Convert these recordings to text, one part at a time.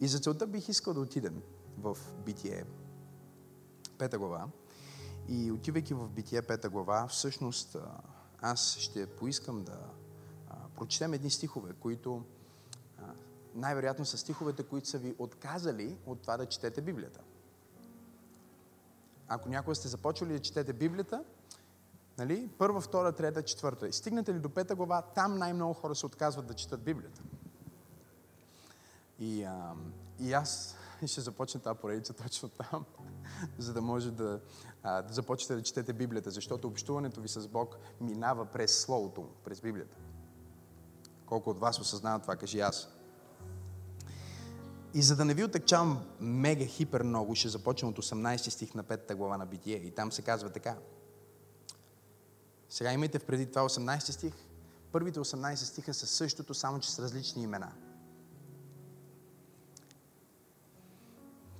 И за целта бих искал да отидем в Битие, пета глава. И отивайки в Битие, пета глава, всъщност аз ще поискам да прочетем едни стихове, които най-вероятно са стиховете, които са ви отказали от това да четете Библията. Ако някога сте започвали да четете Библията, нали, първа, втора, трета, четвърта, и стигнете ли до пета глава, там най-много хора се отказват да четат Библията. И, а, и аз ще започна тази поредица точно там, за да може да, а, да започнете да четете Библията, защото общуването ви с Бог минава през Словото през Библията. Колко от вас осъзнават това, кажи аз. И за да не ви отекчавам мега хипер много, ще започна от 18 стих на 5 глава на Битие. И там се казва така. Сега имайте преди това 18 стих. Първите 18 стиха са същото, само че с различни имена.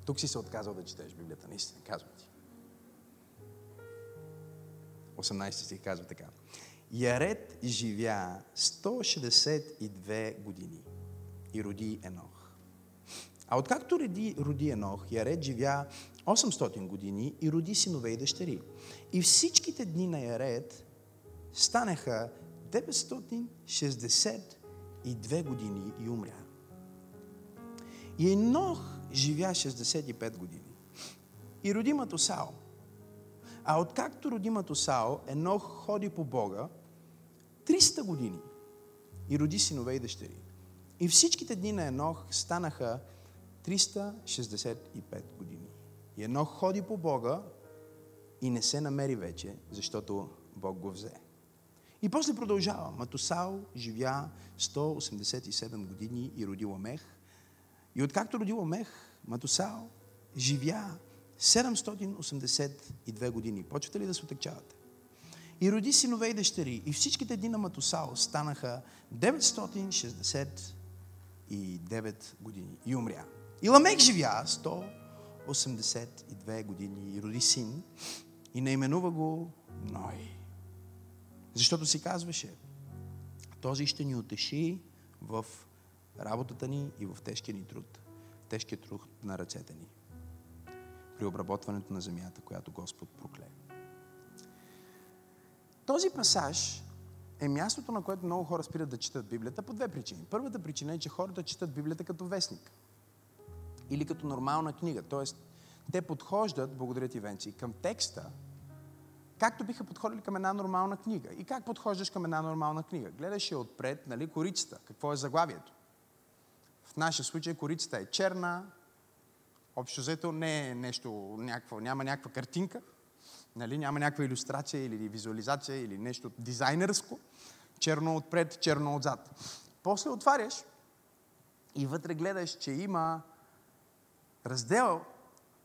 Тук си се отказал да четеш Библията, наистина, казвам ти. 18 стих казва така. Яред живя 162 години и роди Енох. А откакто роди, роди Енох, Яред живя 800 години и роди синове и дъщери. И всичките дни на Яред станаха 962 години и умря. И Енох живя 65 години. И роди Матусао. А откакто роди Матусао, Енох ходи по Бога 300 години и роди синове и дъщери. И всичките дни на Енох станаха 365 години. И Енох ходи по Бога и не се намери вече, защото Бог го взе. И после продължава. Матусал живя 187 години и роди Ламех. И откакто роди Ламех, Матусал живя 782 години. Почвате ли да се отекчавате? И роди синове и дъщери. И всичките дни на Матусал станаха 989 години. И умря. И Ламек живя 182 години и роди син и наименува го Ной. Защото си казваше, този ще ни утеши в работата ни и в тежкия ни труд. Тежкият труд на ръцете ни. При обработването на земята, която Господ прокле. Този пасаж е мястото, на което много хора спират да четат Библията по две причини. Първата причина е, че хората четат Библията като вестник. Или като нормална книга. Тоест, те подхождат, благодаря ти, Венци, към текста, както биха подходили към една нормална книга. И как подхождаш към една нормална книга? Гледаш я отпред, нали, корицата. Какво е заглавието? В нашия случай корицата е черна, общо взето не е нещо, някакво, няма някаква картинка, нали, няма някаква иллюстрация или визуализация или нещо дизайнерско. Черно отпред, черно отзад. После отваряш и вътре гледаш, че има раздел,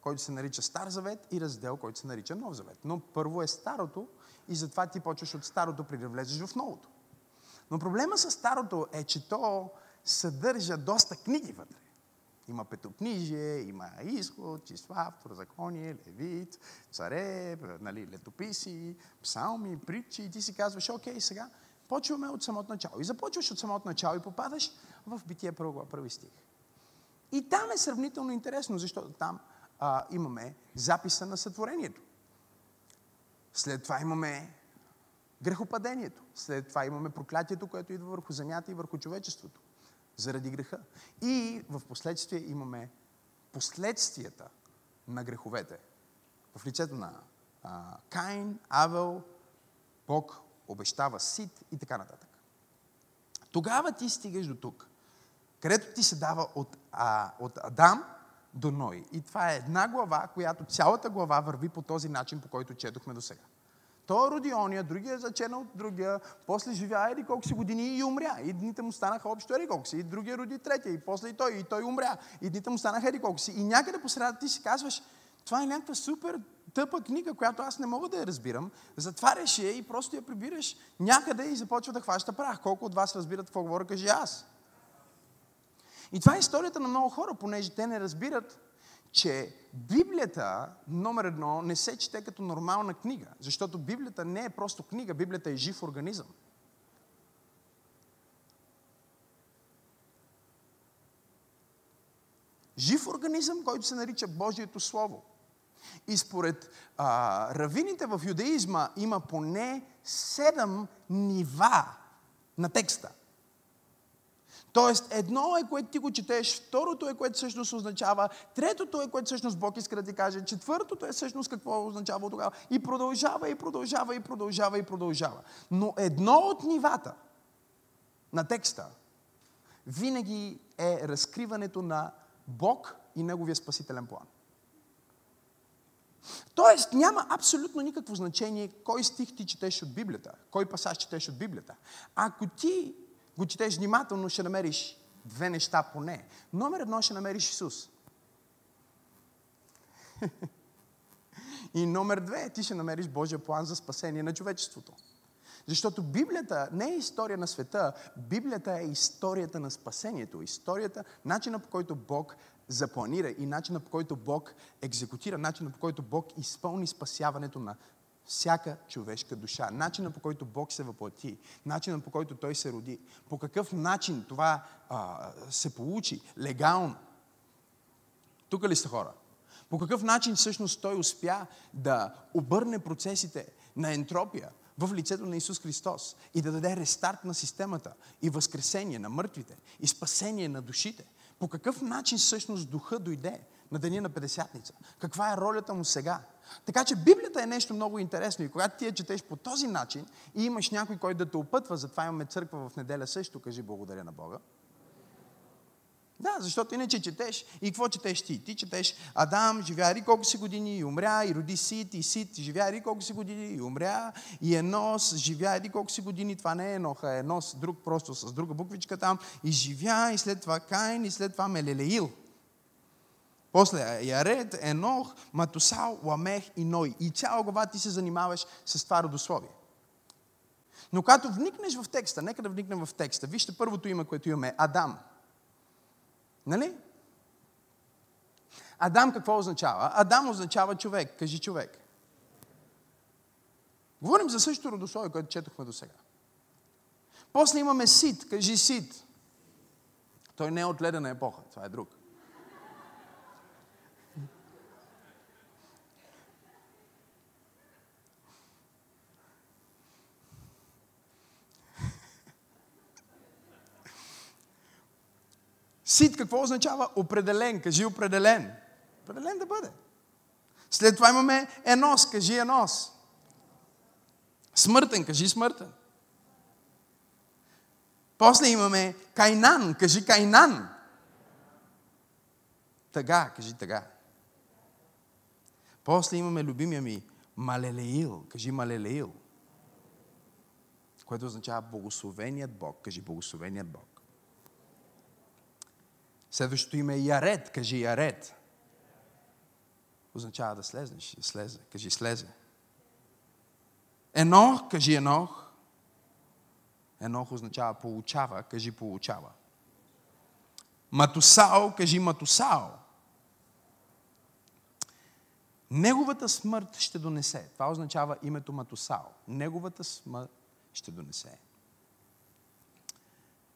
който се нарича Стар завет и раздел, който се нарича Нов завет. Но първо е старото и затова ти почваш от старото, преди да влезеш в новото. Но проблема с старото е, че то съдържа доста книги вътре. Има петокнижие, има изход, числа, второзаконие, левит, царе, нали, летописи, псалми, притчи. И ти си казваш, окей, сега почваме от самото начало. И започваш от самото начало и попадаш в Битие първо, първи стих. И там е сравнително интересно, защото там а, имаме записа на сътворението. След това имаме грехопадението. След това имаме проклятието, което идва върху земята и върху човечеството. Заради греха. И в последствие имаме последствията на греховете. В лицето на а, Каин, Авел, Бог обещава сит и така нататък. Тогава ти стигаш до тук, където ти се дава от, а, от Адам до Ной. И това е една глава, която цялата глава върви по този начин, по който четохме до сега. Той роди ония, другия е зачена от другия, после живя еди колко си години и умря. И дните му станаха общо еди колко си. И другия роди третия, и после и той, и той умря. И дните му станаха еди колко си. И някъде по средата ти си казваш, това е някаква супер тъпа книга, която аз не мога да я разбирам. Затваряш я и просто я прибираш някъде и започва да хваща прах. Колко от вас разбират какво говоря, кажи аз. И това е историята на много хора, понеже те не разбират, че Библията, номер едно, не се чете като нормална книга. Защото Библията не е просто книга, Библията е жив организъм. жив организъм, който се нарича Божието Слово. И според а, равините в юдаизма има поне седем нива на текста. Тоест, едно е, което ти го четеш, второто е, което всъщност означава, третото е, което всъщност Бог иска да ти каже, четвъртото е всъщност какво означава тогава. И продължава, и продължава, и продължава, и продължава. Но едно от нивата на текста винаги е разкриването на Бог и Неговия спасителен план. Тоест няма абсолютно никакво значение кой стих ти четеш от Библията, кой пасаж четеш от Библията. Ако ти го четеш внимателно, ще намериш две неща поне. Номер едно ще намериш Исус. И номер две, ти ще намериш Божия план за спасение на човечеството. Защото Библията не е история на света, Библията е историята на спасението, историята, начина по който Бог запланира и начина по който Бог екзекутира, начина по който Бог изпълни спасяването на всяка човешка душа. Начина по който Бог се въплати, начина по който Той се роди, по какъв начин това а, се получи легално. Тук ли сте хора? По какъв начин всъщност Той успя да обърне процесите на ентропия в лицето на Исус Христос и да даде рестарт на системата и възкресение на мъртвите и спасение на душите. По какъв начин всъщност духа дойде на деня на Педесятница? Каква е ролята му сега? Така че Библията е нещо много интересно и когато ти я четеш по този начин и имаш някой, който да те опътва, затова имаме църква в неделя също, кажи благодаря на Бога. Да, защото иначе четеш. И какво четеш ти? Ти четеш Адам, живя ри колко си години и умря, и роди Сит, и Сит, живя ри колко си години и умря, и Енос, живя ри колко си години, това не е Еноха, е Енос, друг просто с друга буквичка там, и живя, и след това Каин, и след това Мелелеил. После Яред, Енох, Матусал, Ламех и Ной. И цяла глава ти се занимаваш с това родословие. Но когато вникнеш в текста, нека да вникнем в текста. Вижте първото име, което имаме Адам. Нали? Адам какво означава? Адам означава човек. Кажи човек. Говорим за същото родословие, което четохме до сега. После имаме Сид. Кажи Сид. Той не е от ледена епоха. Това е друг. Сит какво означава? Определен. Кажи определен. Определен да бъде. След това имаме енос. Кажи енос. Смъртен. Кажи смъртен. После имаме Кайнан. Кажи Кайнан. Тъга. Кажи тъга. После имаме любимия ми Малелеил. Кажи Малелеил. Което означава благословеният Бог. Кажи благословеният Бог. Следващото име е Яред. Кажи Яред. Означава да слезнеш. Слезе. Кажи слезе. Енох. Кажи Енох. Енох означава получава. Кажи получава. Матусао. Кажи Матусао. Неговата смърт ще донесе. Това означава името Матусао. Неговата смърт ще донесе.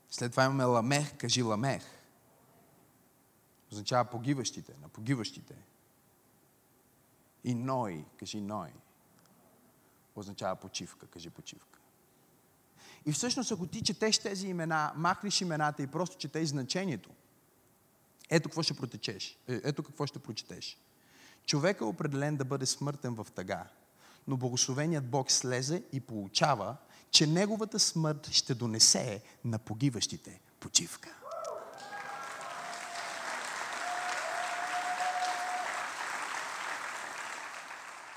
След това имаме Ламех. Кажи Ламех означава погиващите, на погиващите. И Ной, кажи Ной, означава почивка, кажи почивка. И всъщност, ако ти четеш тези имена, махнеш имената и просто четеш значението, ето какво ще протечеш. Е, ето какво ще прочетеш. Човек е определен да бъде смъртен в тъга, но благословеният Бог слезе и получава, че неговата смърт ще донесе на погиващите почивка.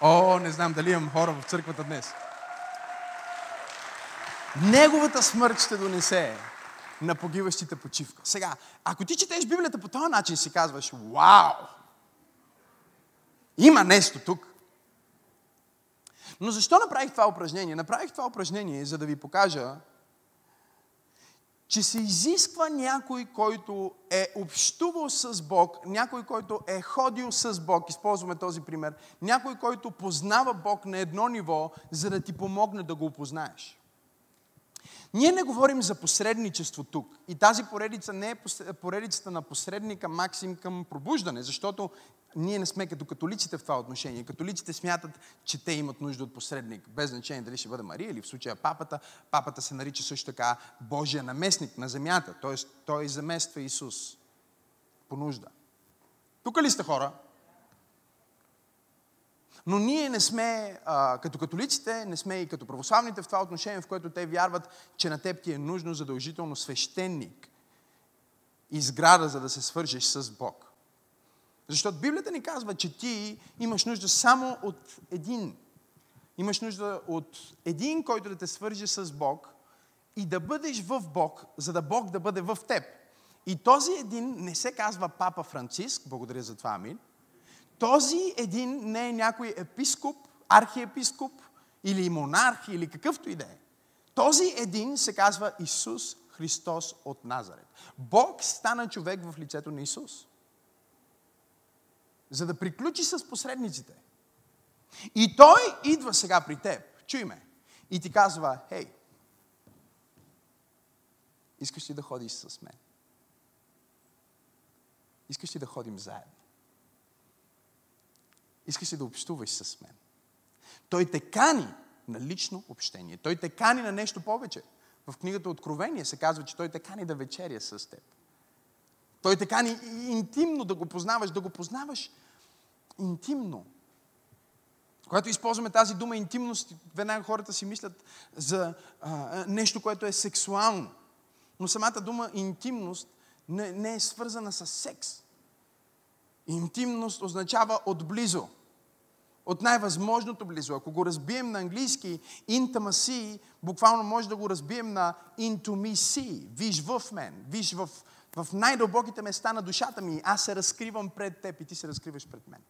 О, не знам дали имам хора в църквата днес. Неговата смърт ще донесе на погиващите почивка. Сега, ако ти четеш Библията по този начин, си казваш, вау! Има нещо тук. Но защо направих това упражнение? Направих това упражнение, за да ви покажа, че се изисква някой, който е общувал с Бог, някой, който е ходил с Бог, използваме този пример, някой, който познава Бог на едно ниво, за да ти помогне да го опознаеш. Ние не говорим за посредничество тук. И тази поредица не е поредицата на посредника Максим към пробуждане, защото ние не сме като католиците в това отношение. Католиците смятат, че те имат нужда от посредник, без значение дали ще бъде Мария или в случая папата. Папата се нарича също така Божия наместник на земята, т.е. той замества Исус по нужда. Тук ли сте хора? Но ние не сме, а, като католиците, не сме и като православните в това отношение, в което те вярват, че на теб ти е нужно задължително свещеник и сграда, за да се свържеш с Бог. Защото Библията ни казва, че ти имаш нужда само от един. Имаш нужда от един, който да те свържи с Бог и да бъдеш в Бог, за да Бог да бъде в теб. И този един не се казва Папа Франциск, благодаря за това, амин. Този един не е някой епископ, архиепископ или монарх или какъвто и да е. Този един се казва Исус Христос от Назарет. Бог стана човек в лицето на Исус. За да приключи с посредниците. И той идва сега при теб. Чуй ме. И ти казва, хей, искаш ли да ходиш с мен? Искаш ли да ходим заедно? Искаш ли да общуваш с мен? Той те кани на лично общение. Той те кани на нещо повече. В книгата Откровение се казва, че той те кани да вечеря с теб. Той те кани интимно да го познаваш, да го познаваш интимно. Когато използваме тази дума интимност, веднага хората си мислят за а, нещо, което е сексуално. Но самата дума интимност не, не е свързана с секс. Интимност означава отблизо. От най-възможното близо. Ако го разбием на английски, intimacy, буквално може да го разбием на intimacy. Виж в мен, виж в, в най-дълбоките места на душата ми. Аз се разкривам пред теб и ти се разкриваш пред мен.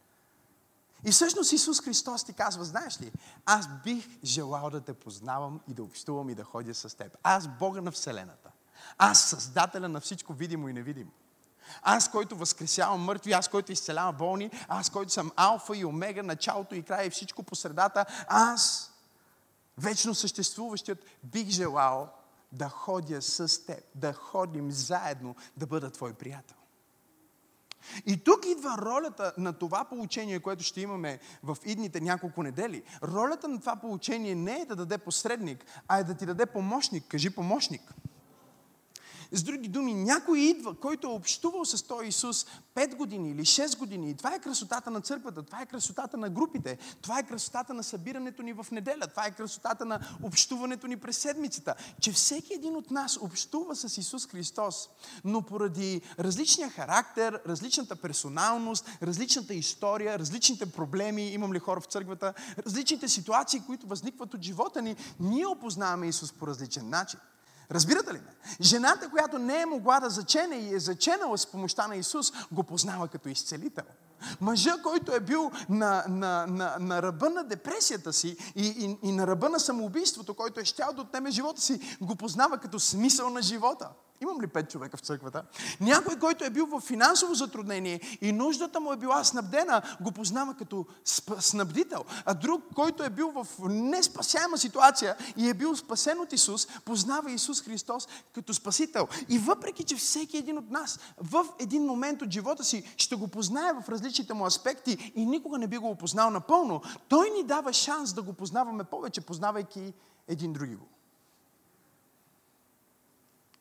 И всъщност Исус Христос ти казва, знаеш ли, аз бих желал да те познавам и да общувам и да ходя с теб. Аз Бога на Вселената. Аз създателя на всичко видимо и невидимо. Аз, който възкресявам мъртви, аз, който изцелявам болни, аз, който съм алфа и омега, началото и края и всичко по средата, аз, вечно съществуващият, бих желал да ходя с теб, да ходим заедно, да бъда твой приятел. И тук идва ролята на това получение, което ще имаме в идните няколко недели. Ролята на това получение не е да даде посредник, а е да ти даде помощник. Кажи помощник. С други думи, някой идва, който е общувал с този Исус 5 години или 6 години. И това е красотата на църквата, това е красотата на групите, това е красотата на събирането ни в неделя, това е красотата на общуването ни през седмицата. Че всеки един от нас общува с Исус Христос, но поради различния характер, различната персоналност, различната история, различните проблеми, имам ли хора в църквата, различните ситуации, които възникват от живота ни, ние опознаваме Исус по различен начин. Разбирате ли ме? Жената, която не е могла да зачене и е заченала с помощта на Исус, го познава като изцелител. Мъжа, който е бил на, на, на, на ръба на депресията си и, и, и на ръба на самоубийството, който е щял да отнеме живота си, го познава като смисъл на живота. Имам ли пет човека в църквата? Някой, който е бил в финансово затруднение и нуждата му е била снабдена, го познава като снабдител. А друг, който е бил в неспасяема ситуация и е бил спасен от Исус, познава Исус Христос като спасител. И въпреки, че всеки един от нас в един момент от живота си ще го познае в различните му аспекти и никога не би го опознал напълно, той ни дава шанс да го познаваме повече, познавайки един други го.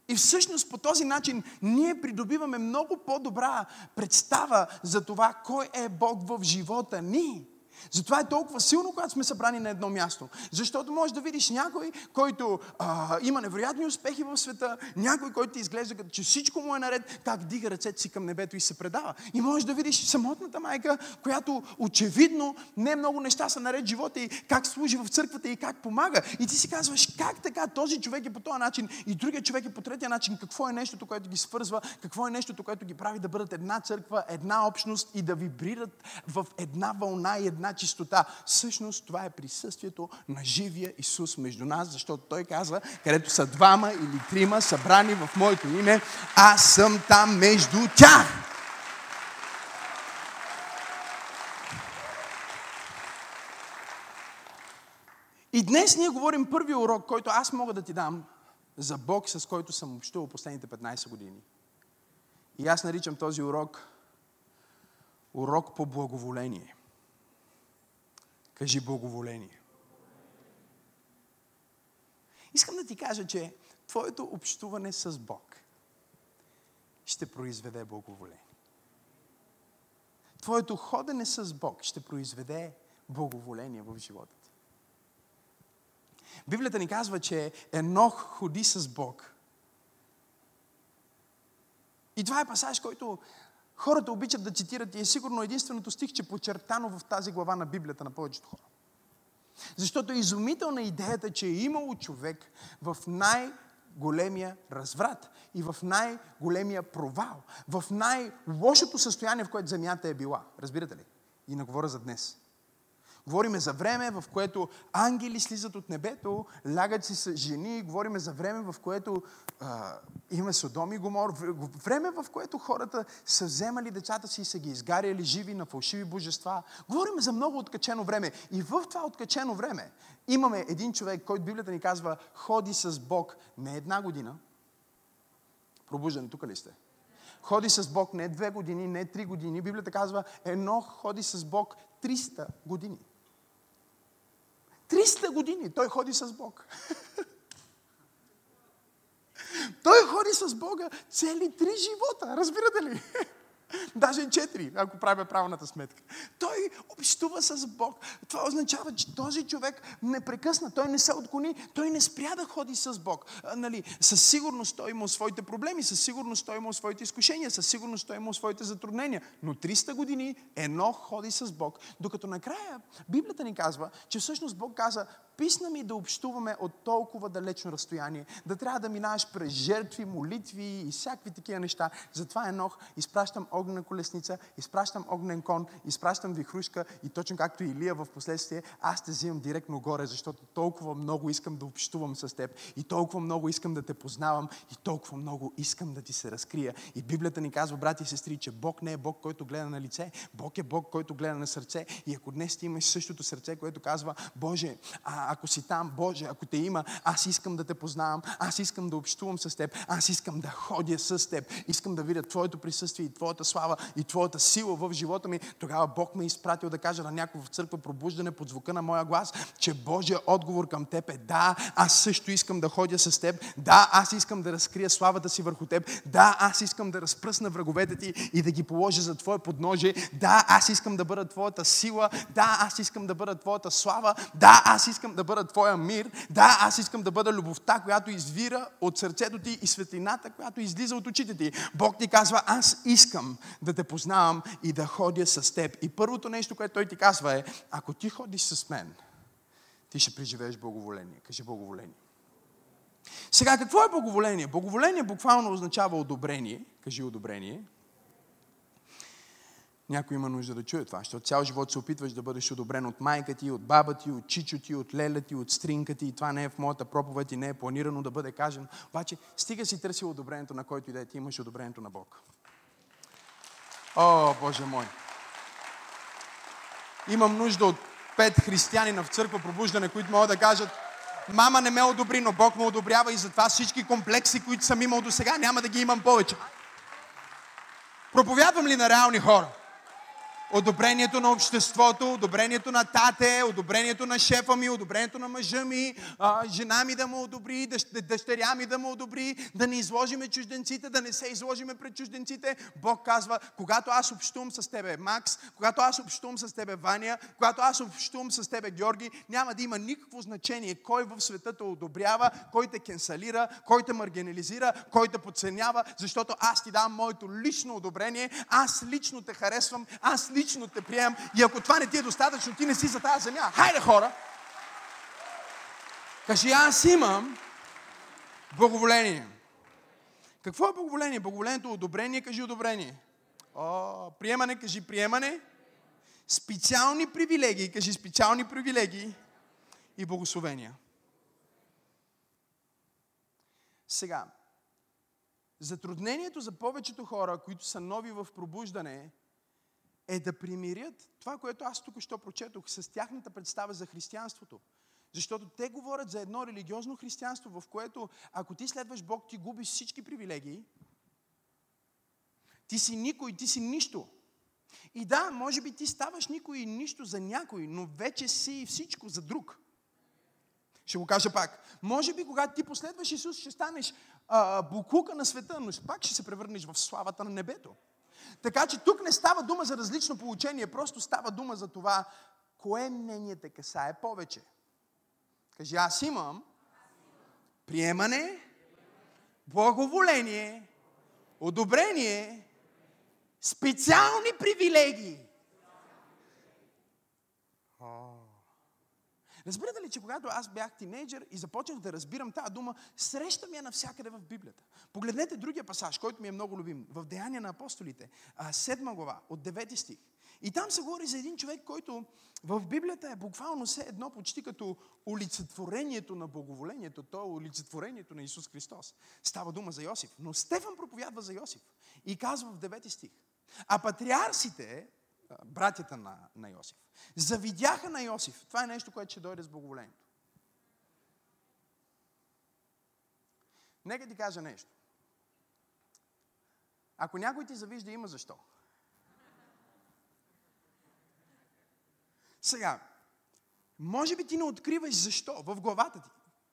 И всъщност по този начин ние придобиваме много по-добра представа за това кой е Бог в живота ни. Затова е толкова силно, когато сме събрани на едно място. Защото можеш да видиш някой, който а, има невероятни успехи в света, някой, който ти изглежда като че всичко му е наред, как дига ръцете си към небето и се предава. И можеш да видиш самотната майка, която очевидно не много неща са наред живота и как служи в църквата и как помага. И ти си казваш, как така този човек е по този начин и другия човек е по третия начин. Какво е нещото, което ги свързва? Какво е нещото, което ги прави да бъдат една църква, една общност и да вибрират в една вълна и една една чистота. Всъщност това е присъствието на живия Исус между нас, защото Той казва, където са двама или трима събрани в Моето име, аз съм там между тях. И днес ние говорим първи урок, който аз мога да ти дам за Бог, с който съм общувал последните 15 години. И аз наричам този урок урок по благоволение. Кажи благоволение. Искам да ти кажа, че твоето общуване с Бог ще произведе благоволение. Твоето ходене с Бог ще произведе благоволение в живота ти. Библията ни казва, че Енох ходи с Бог. И това е пасаж, който хората обичат да цитират и е сигурно единственото стих, че подчертано в тази глава на Библията на повечето хора. Защото е изумителна идеята, че е имало човек в най- големия разврат и в най-големия провал, в най-лошото състояние, в което земята е била. Разбирате ли? И не за днес. Говориме за време, в което ангели слизат от небето, лягат си с жени. Говориме за време, в което а, има Содом и Гомор. Време, в което хората са вземали децата си и са ги изгаряли живи на фалшиви божества. Говориме за много откачено време. И в това откачено време имаме един човек, който Библията ни казва, ходи с Бог не една година. Пробуждане, тук ли сте? Ходи с Бог не две години, не три години. Библията казва, едно ходи с Бог 300 години. 300 години той ходи с Бог. Той ходи с Бога цели три живота. Разбирате ли? Даже и четири, ако правя правилната сметка. Той общува с Бог. Това означава, че този човек не прекъсна, той не се отклони, той не спря да ходи с Бог. А, нали, със сигурност той има своите проблеми, със сигурност той има своите изкушения, със сигурност той има своите затруднения. Но 300 години едно ходи с Бог. Докато накрая Библията ни казва, че всъщност Бог каза, писна ми да общуваме от толкова далечно разстояние, да трябва да минаваш през жертви, молитви и всякакви такива неща. Затова Енох изпращам огнена колесница, изпращам огнен кон, изпращам вихрушка и точно както Илия в последствие, аз те взимам директно горе, защото толкова много искам да общувам с теб и толкова много искам да те познавам и толкова много искам да ти се разкрия. И Библията ни казва, брати и сестри, че Бог не е Бог, който гледа на лице, Бог е Бог, който гледа на сърце. И ако днес ти имаш същото сърце, което казва, Боже, а, ако си там, Боже, ако те има, аз искам да те познавам, аз искам да общувам с теб, аз искам да ходя с теб, искам да видя Твоето присъствие и Твоята слава и Твоята сила в живота ми, тогава Бог ме е изпратил да кажа на някой в църква пробуждане под звука на моя глас, че Божия отговор към теб е да, аз също искам да ходя с теб, да, аз искам да разкрия славата си върху теб, да, аз искам да разпръсна враговете ти и да ги положа за Твое подножие, да, аз искам да бъда Твоята сила, да, аз искам да бъда Твоята слава, да, аз искам да бъда Твоя мир, да, аз искам да бъда любовта, която извира от сърцето ти и светлината, която излиза от очите ти. Бог ти казва, аз искам да те познавам и да ходя с теб. И първото нещо, което Той ти казва е, ако ти ходиш с мен, ти ще преживееш благоволение. Кажи благоволение. Сега, какво е благоволение? Благоволение буквално означава одобрение. Кажи одобрение. Някой има нужда да чуе това, защото цял живот се опитваш да бъдеш одобрен от майка ти, от баба ти, от чичо ти, от леля ти, от стринка ти. И това не е в моята проповед и не е планирано да бъде кажено. Обаче, стига си търсил одобрението на който и да е, ти имаш одобрението на Бог. О, Боже мой! Имам нужда от пет християни в църква пробуждане, които могат да кажат, мама не ме одобри, но Бог ме одобрява и затова всички комплекси, които съм имал до сега, няма да ги имам повече. Проповядвам ли на реални хора? Одобрението на обществото, одобрението на тате, одобрението на шефа ми, одобрението на мъжа ми, а, жена ми да му одобри, дъщеря ми да му одобри, да не изложиме чужденците, да не се изложиме пред чужденците. Бог казва, когато аз общувам с тебе, Макс, когато аз общувам с тебе, Ваня, когато аз общувам с тебе, Георги, няма да има никакво значение кой в света те одобрява, кой те кенсалира, кой те маргинализира, кой те подценява, защото аз ти давам моето лично одобрение, аз лично те харесвам, аз лично те приемам и ако това не ти е достатъчно, ти не си за тази земя. Хайде хора! Кажи, аз имам благоволение. Какво е благоволение? Благоволението е одобрение, кажи одобрение. О, приемане, кажи приемане. Специални привилегии, кажи специални привилегии и благословения. Сега, затруднението за повечето хора, които са нови в пробуждане, е да примирят това, което аз тук що прочетох с тяхната представа за християнството. Защото те говорят за едно религиозно християнство, в което ако ти следваш Бог, ти губиш всички привилегии. Ти си никой, ти си нищо. И да, може би ти ставаш никой и нищо за някой, но вече си всичко за друг. Ще го кажа пак. Може би, когато ти последваш Исус, ще станеш а, букука на света, но пак ще се превърнеш в славата на небето. Така че тук не става дума за различно получение, просто става дума за това, кое мнение те касае повече. Кажи, аз имам приемане, благоволение, одобрение, специални привилегии. Разбирате ли, че когато аз бях тинейджър и започнах да разбирам тази дума, срещам я навсякъде в Библията. Погледнете другия пасаж, който ми е много любим. В Деяния на апостолите, седма глава, от 9 стих. И там се говори за един човек, който в Библията е буквално все едно почти като олицетворението на благоволението. То е олицетворението на Исус Христос. Става дума за Йосиф. Но Стефан проповядва за Йосиф и казва в 9 стих. А патриарсите, братята на, на Йосиф, завидяха на Йосиф. Това е нещо, което ще дойде с благоволението. Нека ти кажа нещо. Ако някой ти завижда, има защо. Сега, може би ти не откриваш защо в главата ти.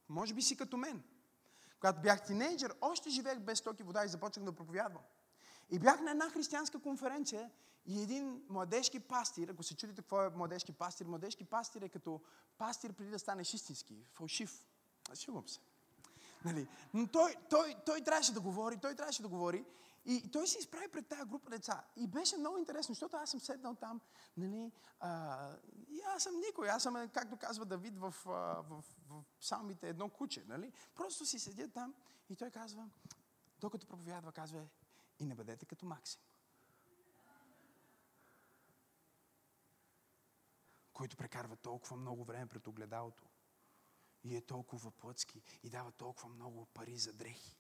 Може би си като мен. Когато бях тинейджър, още живеех без токи вода и започнах да проповядвам. И бях на една християнска конференция и един младежки пастир, ако се чудите какво е младежки пастир, младежки пастир е като пастир преди да станеш истински, фалшив. Шивам се. Нали? Но той, той, той трябваше да говори, той трябваше да говори и той се изправи пред тази група деца. И беше много интересно, защото аз съм седнал там, нали, а, и аз съм никой, аз съм, както казва Давид в, в, в, в псалмите, едно куче. Нали? Просто си седя там и той казва, докато проповядва, казва, и не бъдете като Максим. Който прекарва толкова много време пред огледалото и е толкова плъцки и дава толкова много пари за дрехи.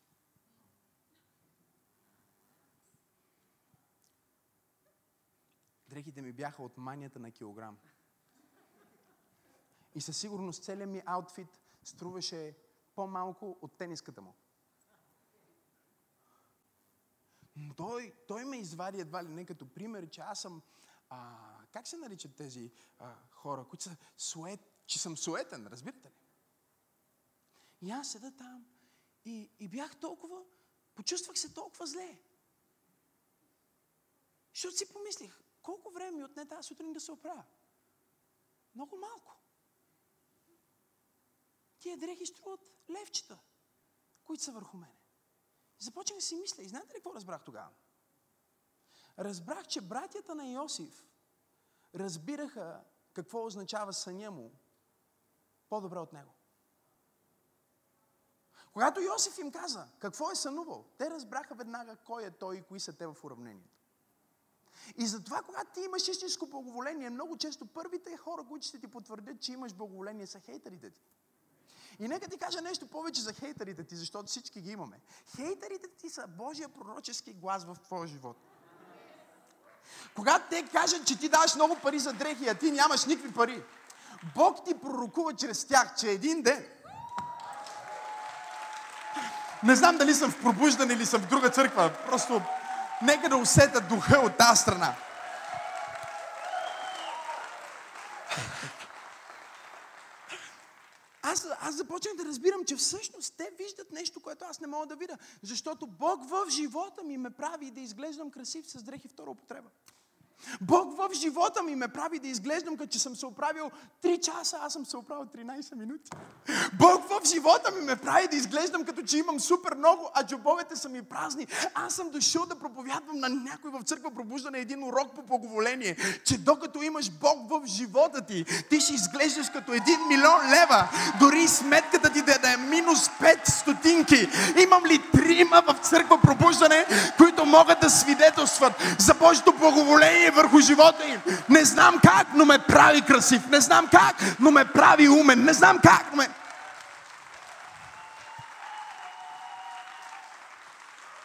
Дрехите ми бяха от манията на килограм. И със сигурност целият ми аутфит струваше по-малко от тениската му. Но той, той ме извади едва ли не като пример, че аз съм, а, как се наричат тези а, хора, които са сует, че съм суетен, разбирате ли? И аз седа там и, и бях толкова, почувствах се толкова зле. Защото си помислих, колко време ми отне тази сутрин да се оправя? Много малко. Тия дрехи струват левчета, които са върху мене. Започнах да си мисля. И знаете ли какво разбрах тогава? Разбрах, че братята на Йосиф разбираха какво означава съня му по-добре от него. Когато Йосиф им каза какво е сънувал, те разбраха веднага кой е той и кои са те в уравнението. И затова, когато ти имаш истинско благоволение, много често първите хора, които ще ти потвърдят, че имаш благоволение, са хейтерите ти. И нека ти кажа нещо повече за хейтерите ти, защото всички ги имаме. Хейтерите ти са Божия пророчески глас в твоя живот. Когато те кажат, че ти даваш много пари за дрехи, а ти нямаш никакви пари, Бог ти пророкува чрез тях, че един ден не знам дали съм в пробуждане или съм в друга църква. Просто нека да усета духа от тази страна. Аз, аз започнах да разбирам, че всъщност те виждат нещо, което аз не мога да видя. Защото Бог в живота ми ме прави да изглеждам красив с дрехи втора употреба. Бог в живота ми ме прави да изглеждам, като че съм се оправил 3 часа, аз съм се оправил 13 минути. Бог в живота ми ме прави да изглеждам, като че имам супер много, а джобовете са ми празни. Аз съм дошъл да проповядвам на някой в църква пробуждане един урок по благоволение, че докато имаш Бог в живота ти, ти ще изглеждаш като 1 милион лева. Дори сметката ти да е минус 5 стотинки. Имам ли трима в църква пробуждане, които могат да свидетелстват за Божието благоволение върху живота им. Не знам как, но ме прави красив. Не знам как, но ме прави умен. Не знам как, но ме...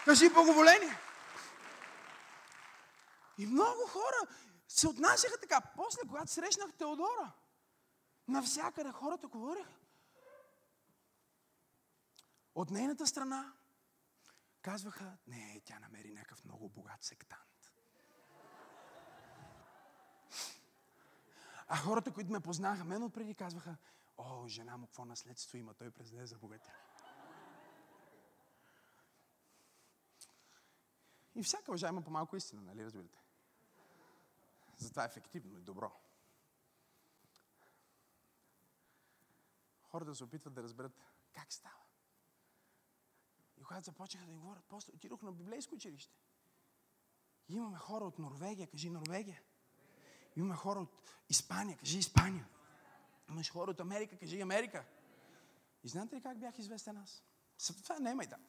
Кажи благоволение. И много хора се отнасяха така. После, когато срещнах Теодора, Навсякъде хората говореха. От нейната страна казваха, не, тя намери някакъв много богат сектант. А хората, които ме познаха мен отпреди, казваха, о, жена му, какво наследство има, той през нея забогатя. И всяка лъжа има по-малко истина, нали разбирате? Затова е ефективно и добро. Хората се опитват да разберат как става. И когато започнаха да им говорят, после отидох на библейско училище. Имаме хора от Норвегия, кажи Норвегия. Имаме хора от Испания, кажи Испания. Имаш хора от Америка, кажи Америка. И знаете ли как бях известен аз? Това не е майтап.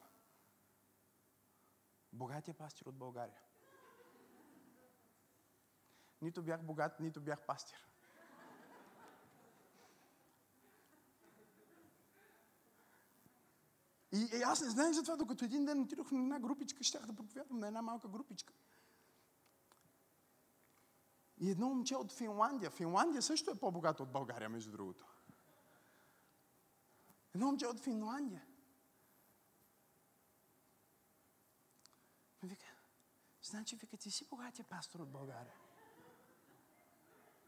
Богатия пастир от България. Нито бях богат, нито бях пастир. И, и аз не знаех за това, докато един ден отидох на една групичка, щях да проповядвам на една малка групичка. И едно момче от Финландия. Финландия също е по-богата от България, между другото. Едно момче от Финландия. Вика, значи, вика, ти си богатия пастор от България.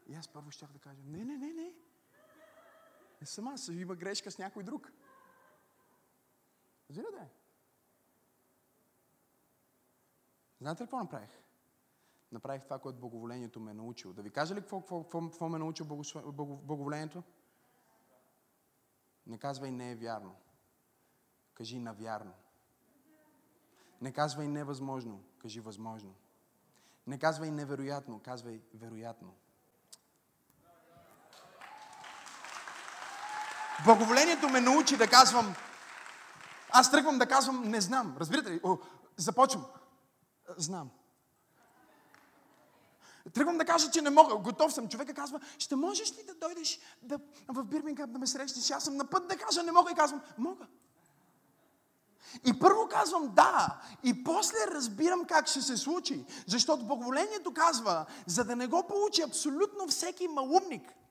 И аз първо щях да кажа, не, не, не, не. Не съм аз, има грешка с някой друг. Разбирате? Знаете ли какво направих? Направих това, което благоволението ме е научило. Да ви кажа ли какво, какво, какво, какво ме е научил благоволението? Не казвай не е вярно. Кажи навярно. Не казвай невъзможно, кажи възможно. Не казвай невероятно, казвай вероятно. Благоволението ме научи да казвам аз тръгвам да казвам, не знам. Разбирате ли? О, започвам. Знам. Тръгвам да кажа, че не мога. Готов съм. Човека казва, ще можеш ли да дойдеш да, в Бирмингам да ме срещнеш? Аз съм на път да кажа, не мога. И казвам, мога. И първо казвам да, и после разбирам как ще се случи. Защото Боговолението казва, за да не го получи абсолютно всеки малумник –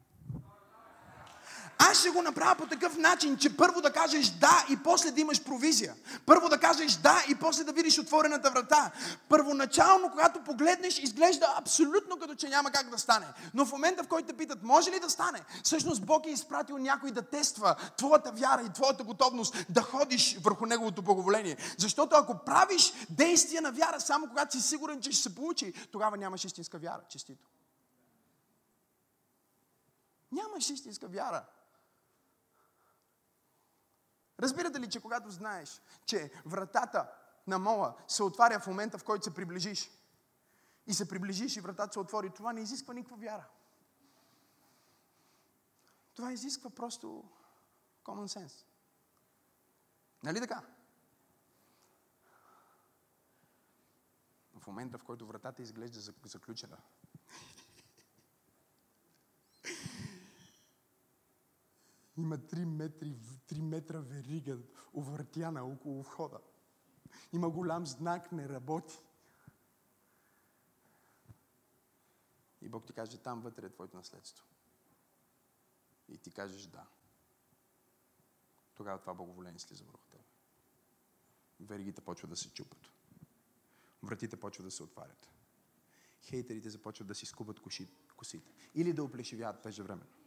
аз ще го направя по такъв начин, че първо да кажеш да и после да имаш провизия. Първо да кажеш да и после да видиш отворената врата. Първоначално, когато погледнеш, изглежда абсолютно като че няма как да стане. Но в момента, в който те питат, може ли да стане, всъщност Бог е изпратил някой да тества твоята вяра и твоята готовност да ходиш върху Неговото благоволение. Защото ако правиш действия на вяра само когато си сигурен, че ще се получи, тогава нямаш истинска вяра. Честито. Нямаш истинска вяра. Разбирате ли, че когато знаеш, че вратата на мола се отваря в момента, в който се приближиш, и се приближиш и вратата се отвори, това не изисква никаква вяра. Това изисква просто common sense. Нали така? В момента, в който вратата изглежда заключена, Има 3 метри, 3 метра верига, увъртяна около входа. Има голям знак, не работи. И Бог ти каже, там вътре е твоето наследство. И ти кажеш да. Тогава това благоволение слиза върху теб. Веригите почват да се чупат. Вратите почват да се отварят. Хейтерите започват да си скубат косите. Или да оплешивяват преждевременно.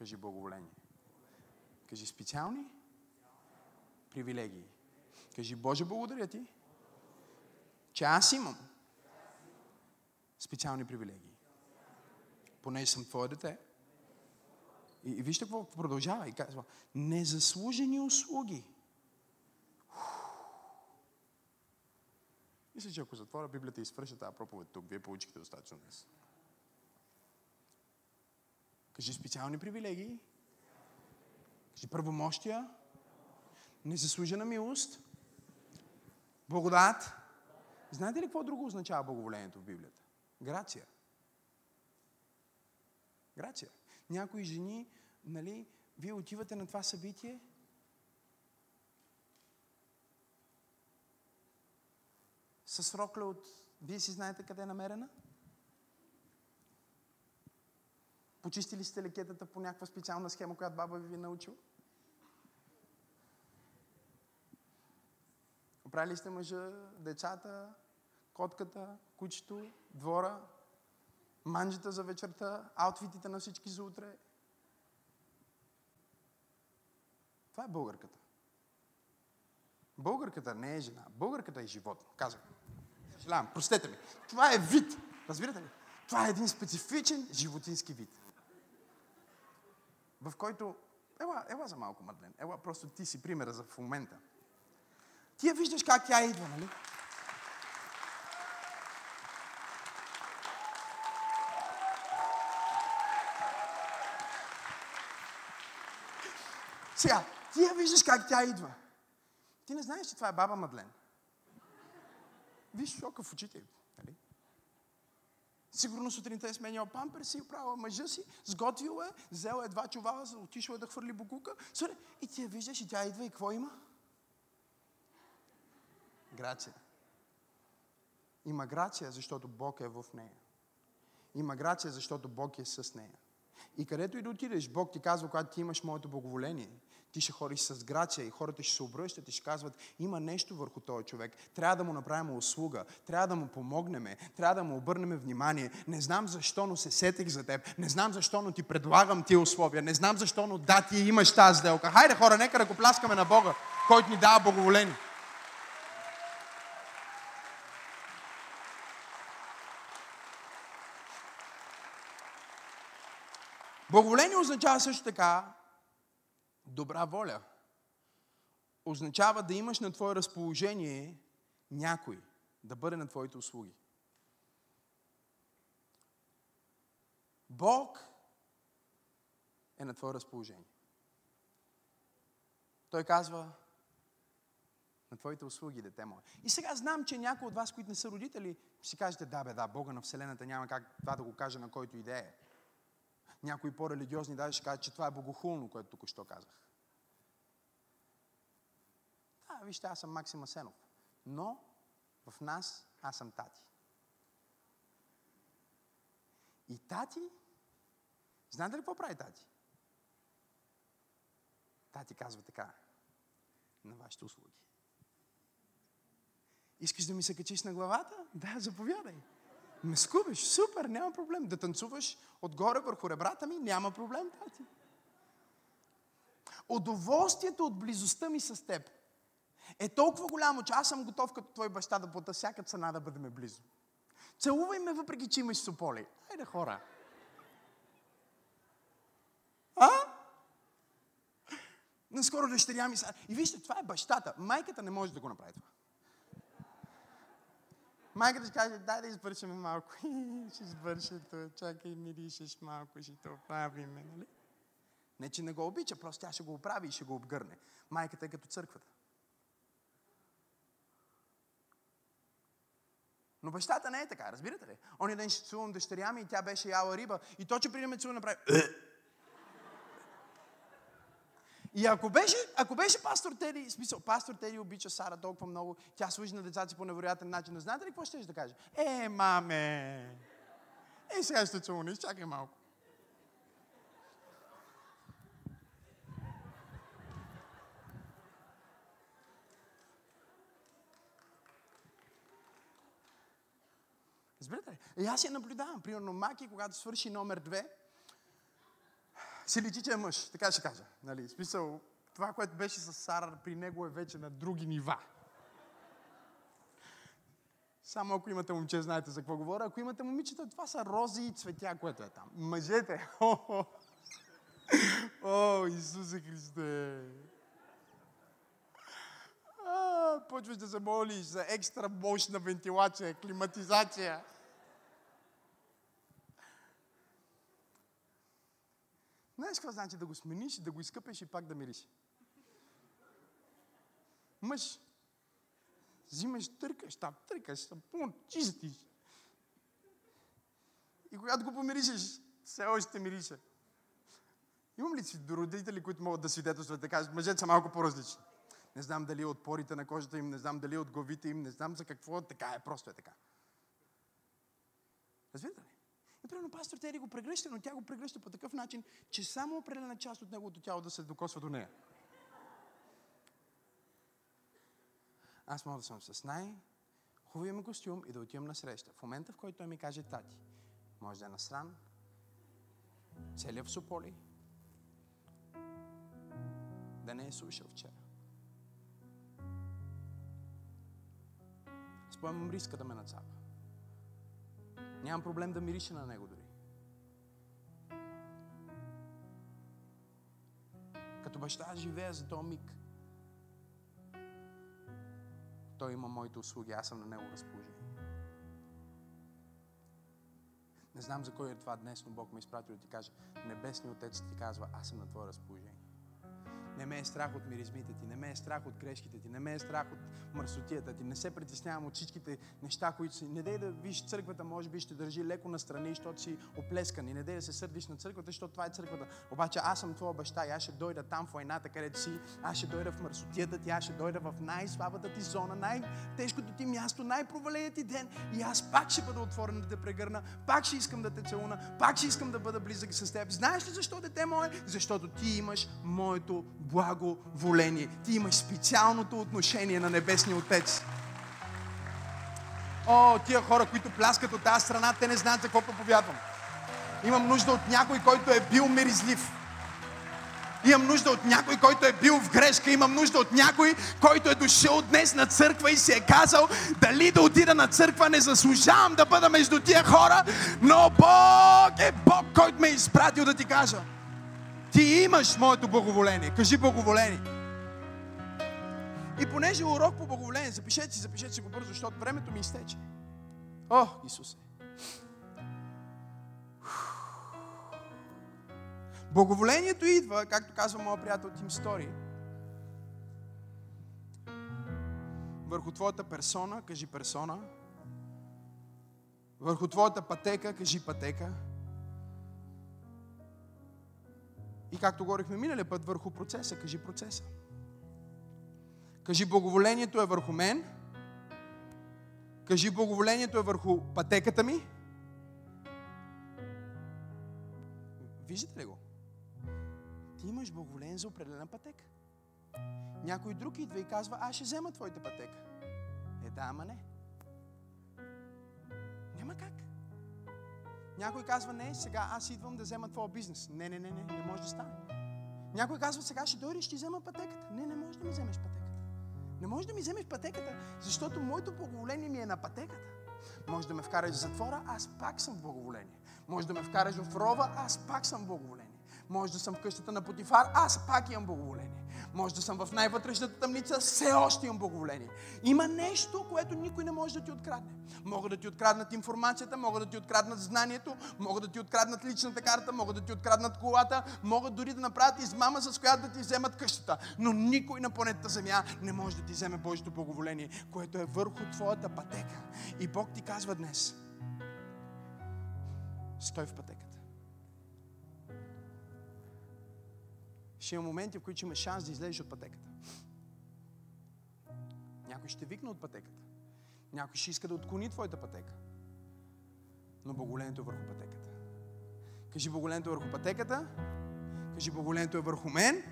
Кажи благоволение. Кажи специални привилегии. Кажи Боже, благодаря ти, че аз имам специални привилегии. Понеже съм Твое дете. И, и вижте какво продължава и казва. Незаслужени услуги. Мисля, че ако затворя Библията и свърша тази проповед тук, вие получихте достатъчно днес. Кажи специални привилегии. Кажи първомощия. Незаслужена милост. Благодат. Знаете ли какво друго означава благоволението в Библията? Грация. Грация. Някои жени, нали, вие отивате на това събитие, с рокля от... Вие си знаете къде е намерена? Почистили сте лекетата по някаква специална схема, която баба ви е научила? Оправили сте мъжа, децата, котката, кучето, двора, манджата за вечерта, аутфитите на всички за утре. Това е българката. Българката не е жена. Българката е животно. Казах. Съжалявам, простете ми. Това е вид. Разбирате ли? Това е един специфичен животински вид. В който... Ела, ела за малко, Мадлен. Ела, просто ти си примера за в момента. Ти я виждаш как тя идва, нали? Сега, ти я виждаш как тя идва. Ти не знаеш, че това е баба Мадлен. Виж шока в очите. Сигурно сутринта е сменял пампер си, правила мъжа си, сготвил е, взел е два чувала, отишла е да хвърли букука. И ти я виждаш и тя идва и какво има? Грация. Има грация, защото Бог е в нея. Има грация, защото Бог е с нея. И където и да отидеш, Бог ти казва, когато ти имаш моето благоволение, ти ще ходиш с грация и хората ще се обръщат и ще казват, има нещо върху този човек, трябва да му направим услуга, трябва да му помогнем, трябва да му обърнем внимание. Не знам защо, но се сетих за теб. Не знам защо, но ти предлагам тия условия. Не знам защо, но да, ти имаш тази сделка. Хайде хора, нека да го пляскаме на Бога, който ни дава благоволение. Благоволение означава също така добра воля. Означава да имаш на твое разположение някой да бъде на твоите услуги. Бог е на твое разположение. Той казва, на твоите услуги, дете мое. И сега знам, че някои от вас, които не са родители, си кажете, да бе, да, Бога на Вселената няма как това да го каже на който идея. Някои по-религиозни даже ще кажат, че това е богохулно, което тук що казах. Да, вижте, аз съм Максим Асенов. Но в нас аз съм тати. И тати, знаете ли какво прави тати? Тати казва така, на вашите услуги. Искаш да ми се качиш на главата? Да, заповядай. Ме скубиш, супер, няма проблем. Да танцуваш отгоре върху ребрата ми, няма проблем, тати. Удоволствието от близостта ми с теб е толкова голямо, че аз съм готов като твой баща да плата всяка цена да бъдем близо. Целувай ме, въпреки че имаш сополи. Айде хора. А? Наскоро дъщеря ми са... И вижте, това е бащата. Майката не може да го направи това. Майката ще каже, дай да избършим малко. ще избършим чакай, миришеш малко, ще то оправиме, нали? Не, че не го обича, просто тя ще го оправи и ще го обгърне. Майката е като църквата. Но бащата не е така, разбирате ли? Оня ден ще целувам дъщеря ми и тя беше яла риба. И то, че преди ме целува, направи... И ако беше, ако беше пастор Теди, смисъл, пастор Теди обича Сара толкова много, тя служи на децата си по невероятен начин, но знаете ли какво ще да каже? Е, маме! Е, сега ще целуна, изчакай малко. Разбирате ли? И аз я наблюдавам. Примерно Маки, когато свърши номер две, си личи, че е мъж. Така ще кажа. Нали? Смисъл, това, което беше с Сара, при него е вече на други нива. Само ако имате момче, знаете за какво говоря. Ако имате момичета, това са рози и цветя, което е там. Мъжете. О, О Исусе Христе! А, почваш да се молиш за екстра мощна вентилация, климатизация. Знаеш какво значи да го смениш, да го изкъпеш и пак да мириш? Мъж, взимаш, търкаш там, търкаш, сапун, чистиш. И когато го помиришеш, все още мирише. Имам ли си родители, които могат да свидетелстват да кажат, мъжете са малко по-различни? Не знам дали от порите на кожата им, не знам дали от главите им, не знам за какво, така е, просто е така. Разбирате ли? И примерно пастор Тери го прегръща, но тя го прегръща по такъв начин, че само определена част от неговото тяло да се докосва до нея. Аз мога да съм с най хубавия ми костюм и да отивам на среща. В момента, в който той ми каже, тати, може да е насран, целият в Сополи, да не е слушал вчера. Спомням риска да ме нацапа. Нямам проблем да мирише на него дори. Като баща аз живея за този миг. Той има моите услуги, аз съм на него разположение. Не знам за кой е това днес, но Бог ме изпратил да ти каже, Небесният Отец ти казва, аз съм на твое разположение. Не ме е страх от миризмите ти, не ме е страх от грешките ти, не ме е страх от мърсотията ти, не се притеснявам от всичките неща, които си. Не дей да виж църквата, може би ще държи леко настрани, защото си оплескан. И не дей да се сърдиш на църквата, защото това е църквата. Обаче аз съм твоя баща и аз ще дойда там в войната, където си. Аз ще дойда в мърсотията ти, аз ще дойда в най-слабата ти зона, най-тежкото ти място, най-проваленият ти ден. И аз пак ще бъда отворен да те прегърна, пак ще искам да те целуна, пак ще искам да бъда близък с теб. Знаеш ли защо, дете мое? Защото ти имаш моето благоволение. Ти имаш специалното отношение на Небесния Отец. О, тия хора, които пляскат от тази страна, те не знаят за какво проповядвам. Имам нужда от някой, който е бил миризлив. Имам нужда от някой, който е бил в грешка. Имам нужда от някой, който е дошъл днес на църква и си е казал, дали да отида на църква, не заслужавам да бъда между тия хора, но Бог е Бог, който ме е изпратил да ти кажа. Ти имаш моето благоволение. Кажи благоволение. И понеже е урок по благоволение, запишете си, запишете си го бързо, защото времето ми изтече. О, Исусе! Благоволението идва, както казва моят приятел Тим Стори, върху твоята персона, кажи персона, върху твоята пътека, кажи пътека, И както говорихме миналия път, върху процеса. Кажи процеса. Кажи благоволението е върху мен. Кажи благоволението е върху пътеката ми. Виждате ли го? Ти имаш благоволение за определена пътека. Някой друг идва и казва, аз ще взема твоята пътека. Е, да, ама не. Някой казва, не, сега аз идвам да взема твоя бизнес. Не, не, не, не, не може да стане. Някой казва, сега ще дойдеш, ще взема пътеката. Не, не може да ми вземеш пътеката. Не може да ми вземеш пътеката, защото моето благоволение ми е на пътеката. Може да ме вкараш в затвора, аз пак съм благоволение. Може да ме вкараш в рова, аз пак съм благоволение. Може да съм в къщата на Потифар, аз пак имам благоволение. Може да съм в най-вътрешната тъмница, все още имам благоволение. Има нещо, което никой не може да ти открадне. Могат да ти откраднат информацията, могат да ти откраднат знанието, могат да ти откраднат личната карта, могат да ти откраднат колата, могат дори да направят измама, с която да ти вземат къщата. Но никой на планетата Земя не може да ти вземе Божието благоволение, което е върху твоята пътека. И Бог ти казва днес, стой в пътеката. Ще има моменти, в които ще има шанс да излезеш от пътеката. Някой ще викне от пътеката. Някой ще иска да отклони твоята пътека. Но благолението е върху пътеката. Кажи благолението е върху пътеката. Кажи благолението е върху мен.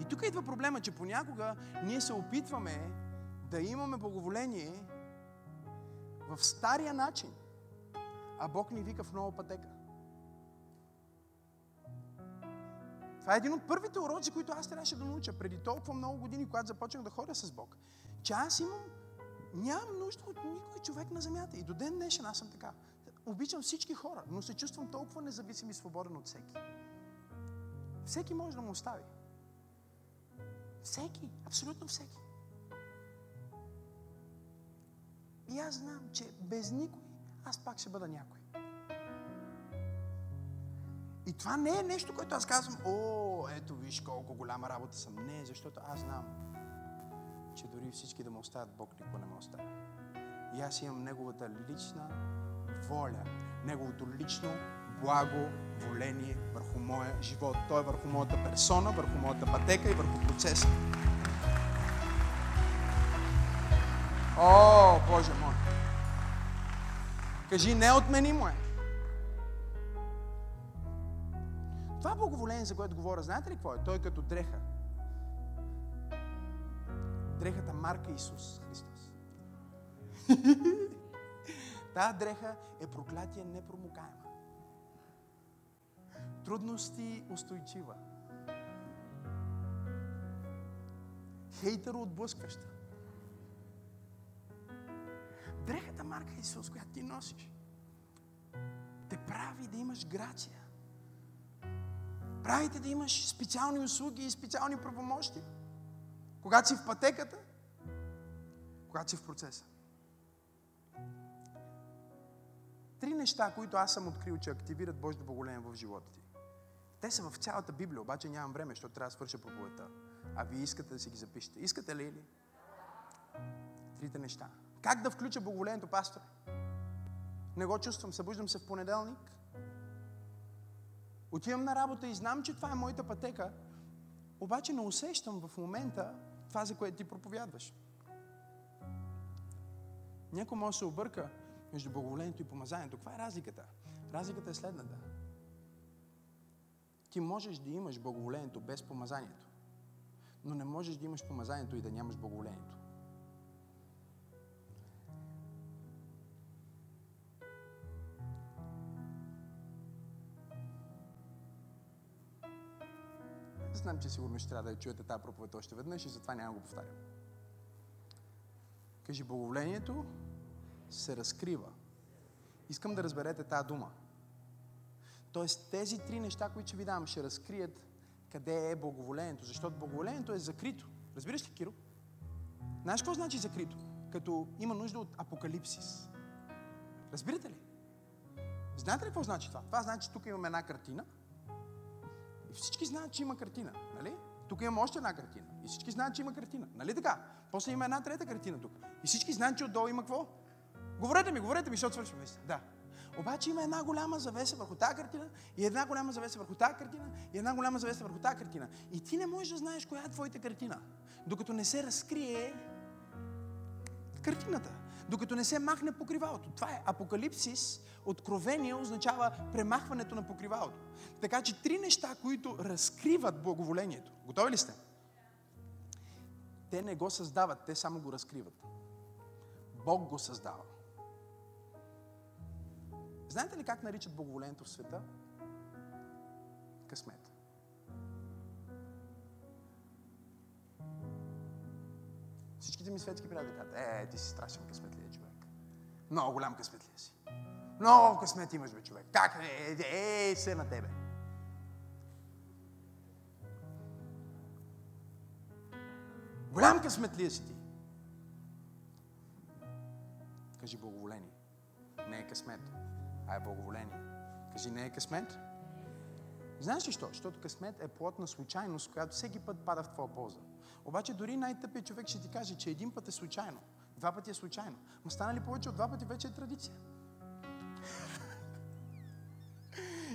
И тук идва проблема, че понякога ние се опитваме да имаме благоволение в стария начин, а Бог ни вика в нова пътека. Това е един от първите уроци, които аз трябваше да науча преди толкова много години, когато започнах да ходя с Бог. Че аз имам, нямам нужда от никой човек на земята. И до ден днешен аз съм така. Обичам всички хора, но се чувствам толкова независим и свободен от всеки. Всеки може да му остави. Всеки, абсолютно всеки. И аз знам, че без никой аз пак ще бъда някой. И това не е нещо, което аз казвам, о, ето виж колко голяма работа съм. Не, защото аз знам, че дори всички да ме оставят, Бог никога не ме оставя. И аз имам Неговата лична воля, Неговото лично благо, воление върху моя живот. Той е върху моята персона, върху моята пътека и върху процеса. О, Боже мой! Кажи, неотменимо е. Благоволение, за което говоря, знаете ли какво е? Той като дреха. Дрехата марка Исус Христос. Тая дреха е проклятие непромокаема. Трудности устойчива. Хейтър отблъскваща. Дрехата марка Исус, която ти носиш, те прави да имаш грация. Правите да имаш специални услуги и специални правомощи. Когато си в пътеката, когато си в процеса. Три неща, които аз съм открил, че активират Божието благоление в живота ти. Те са в цялата Библия, обаче нямам време, защото трябва да свърша проповедта. А вие искате да си ги запишете. Искате ли или? Трите неща. Как да включа благоволението, пастор? Не го чувствам. Събуждам се в понеделник. Отивам на работа и знам, че това е моята пътека, обаче не усещам в момента това, за което ти проповядваш. Някой може да се обърка между благоволението и помазанието. Каква е разликата? Разликата е следната. Ти можеш да имаш благоволението без помазанието, но не можеш да имаш помазанието и да нямаш благоволението. Знам, че сигурно ще трябва да я чуете тази проповед още веднъж и затова няма го повтарям. Кажи, благоволението се разкрива. Искам да разберете тази дума. Тоест тези три неща, които ще ви дам, ще разкрият къде е благоволението. Защото благоволението е закрито. Разбираш ли, Киро? Знаеш какво значи закрито? Като има нужда от апокалипсис. Разбирате ли? Знаете ли какво значи това? Това значи, че тук имаме една картина всички знаят, че има картина. Нали? Тук имаме още една картина. И всички знаят, че има картина. Нали така? После има една трета картина тук. И всички знаят, че отдолу има какво? Говорете ми, говорете ми, защото свършваме. Да. Обаче има една голяма завеса върху тази картина и една голяма завеса върху тази картина и една голяма завеса върху тази картина. И ти не можеш да знаеш коя е твоята картина, докато не се разкрие картината. Докато не се махне покривалото. Това е апокалипсис, откровение означава премахването на покривалото. Така че три неща, които разкриват благоволението. Готови ли сте? Те не го създават, те само го разкриват. Бог го създава. Знаете ли как наричат благоволението в света? Късмет. Всичките ми светски приятели казват, е, ти си страшен късметлия човек. Много голям късметлия си. Много късмет имаш, бе, човек. Как? Е, е, е, се на тебе. Голям късмет ли си ти? Кажи благоволение. Не е късмет, а е благоволение. Кажи не е късмет. Знаеш ли що? Защото късмет е плод на случайност, която всеки път пада в твоя полза. Обаче дори най-тъпият човек ще ти каже, че един път е случайно, два пъти е случайно. Но стана ли повече от два пъти, вече е традиция.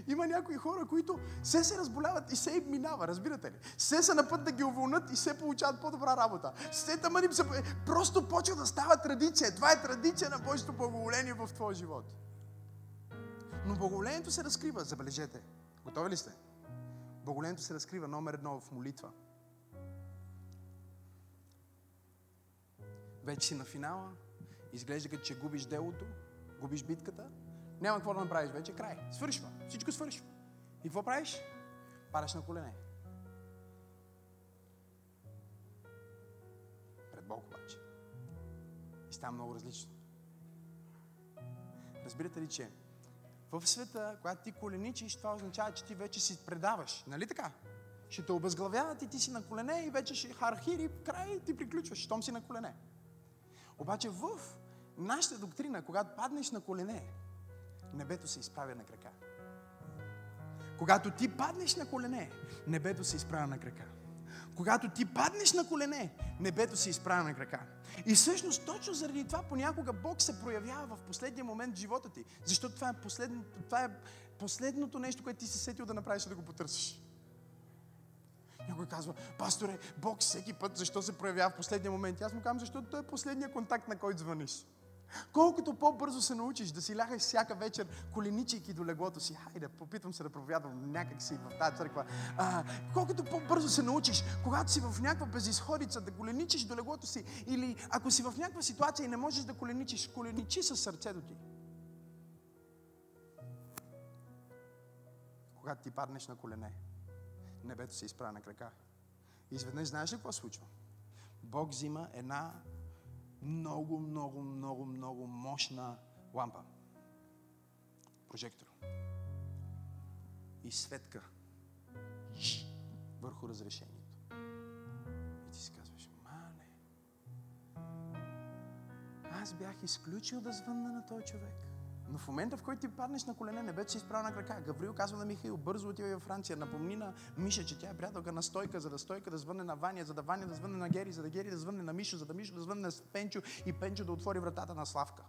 Има някои хора, които се се разболяват и се им минава, разбирате ли? Се са на път да ги уволнат и се получават по-добра работа. Се тъмън им се... Просто почва да става традиция. Това е традиция на Божието благоволение в твоя живот. Но благоволението се разкрива, забележете. Готови ли сте? Благоволението се разкрива номер едно в молитва. Вече си на финала, изглежда като че губиш делото, губиш битката, няма какво да направиш вече, край. Свършва. Всичко свършва. И какво правиш? Падаш на колене. Пред Бог обаче. И става много различно. Разбирате ли, че в света, когато ти коленичиш, това означава, че ти вече си предаваш. Нали така? Ще те обезглавяват и ти си на колене и вече ще хархири, край и ти приключваш, щом си на колене. Обаче в нашата доктрина, когато паднеш на колене, небето се изправя на крака. Когато ти паднеш на колене, небето се изправя на крака. Когато ти паднеш на колене, небето се изправя на крака. И всъщност точно заради това понякога Бог се проявява в последния момент в живота ти. Защото това е, последно, това е последното нещо, което ти си сетил да направиш, да го потърсиш. Някой казва, пасторе, Бог всеки път защо се проявява в последния момент? И аз му казвам, защото той е последния контакт, на който звъниш. Колкото по-бързо се научиш да си лягаш всяка вечер, коленичейки до леглото си, хайде, попитвам се да проповядвам някак си в тази църква. А, колкото по-бързо се научиш, когато си в някаква безисходица, да коленичиш до леглото си, или ако си в някаква ситуация и не можеш да коленичиш, коленичи със сърцето ти. Когато ти паднеш на колене, небето се изправя на крака. И изведнъж знаеш ли какво случва? Бог взима една много, много, много, много мощна лампа. Прожектор. И светка върху разрешението. И ти си казваш, мале, аз бях изключил да звънна на този човек. Но в момента, в който ти паднеш на колене, небето си изправя на крака. Гаврил казва на Михаил, бързо отива във Франция, напомни на Миша, че тя е приятелка на Стойка, за да Стойка да звънне на Ваня, за да Ваня да звънне на Гери, за да Гери да звънне на Мишо, за да Мишо да звънне на Пенчо и Пенчо да отвори вратата на Славка.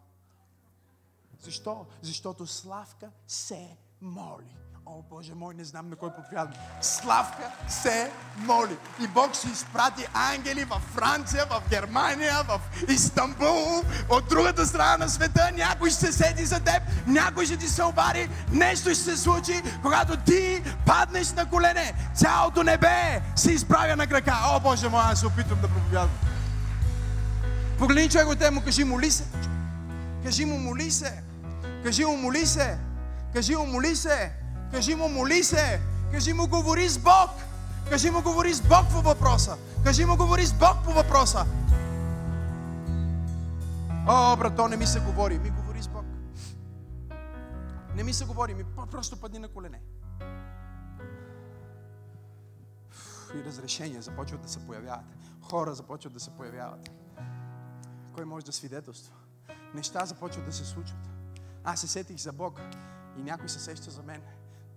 Защо? Защото Славка се моли. О, Боже мой, не знам на кой проповядвам. Славка се моли. И Бог ще изпрати ангели в Франция, в Германия, в Истанбул, от другата страна на света. Някой ще се седи за теб, някой ще ти се обади, нещо ще се случи, когато ти паднеш на колене. Цялото небе се изправя на крака. О, Боже мой, аз се опитвам да проповядвам. Погледни човек от му, кажи, моли се. Кажи му, моли се. Кажи му, моли се. Кажи му, моли се. Кажи му, моли се. Кажи му, говори с Бог. Кажи му, говори с Бог по въпроса. Кажи му, говори с Бог по въпроса. О, брато, не ми се говори. Ми говори с Бог. Не ми се говори, ми просто падни на колене. И разрешения започват да се появяват. Хора започват да се появяват. Кой може да свидетелства? Неща започват да се случват. Аз се сетих за Бог и някой се сеща за мен.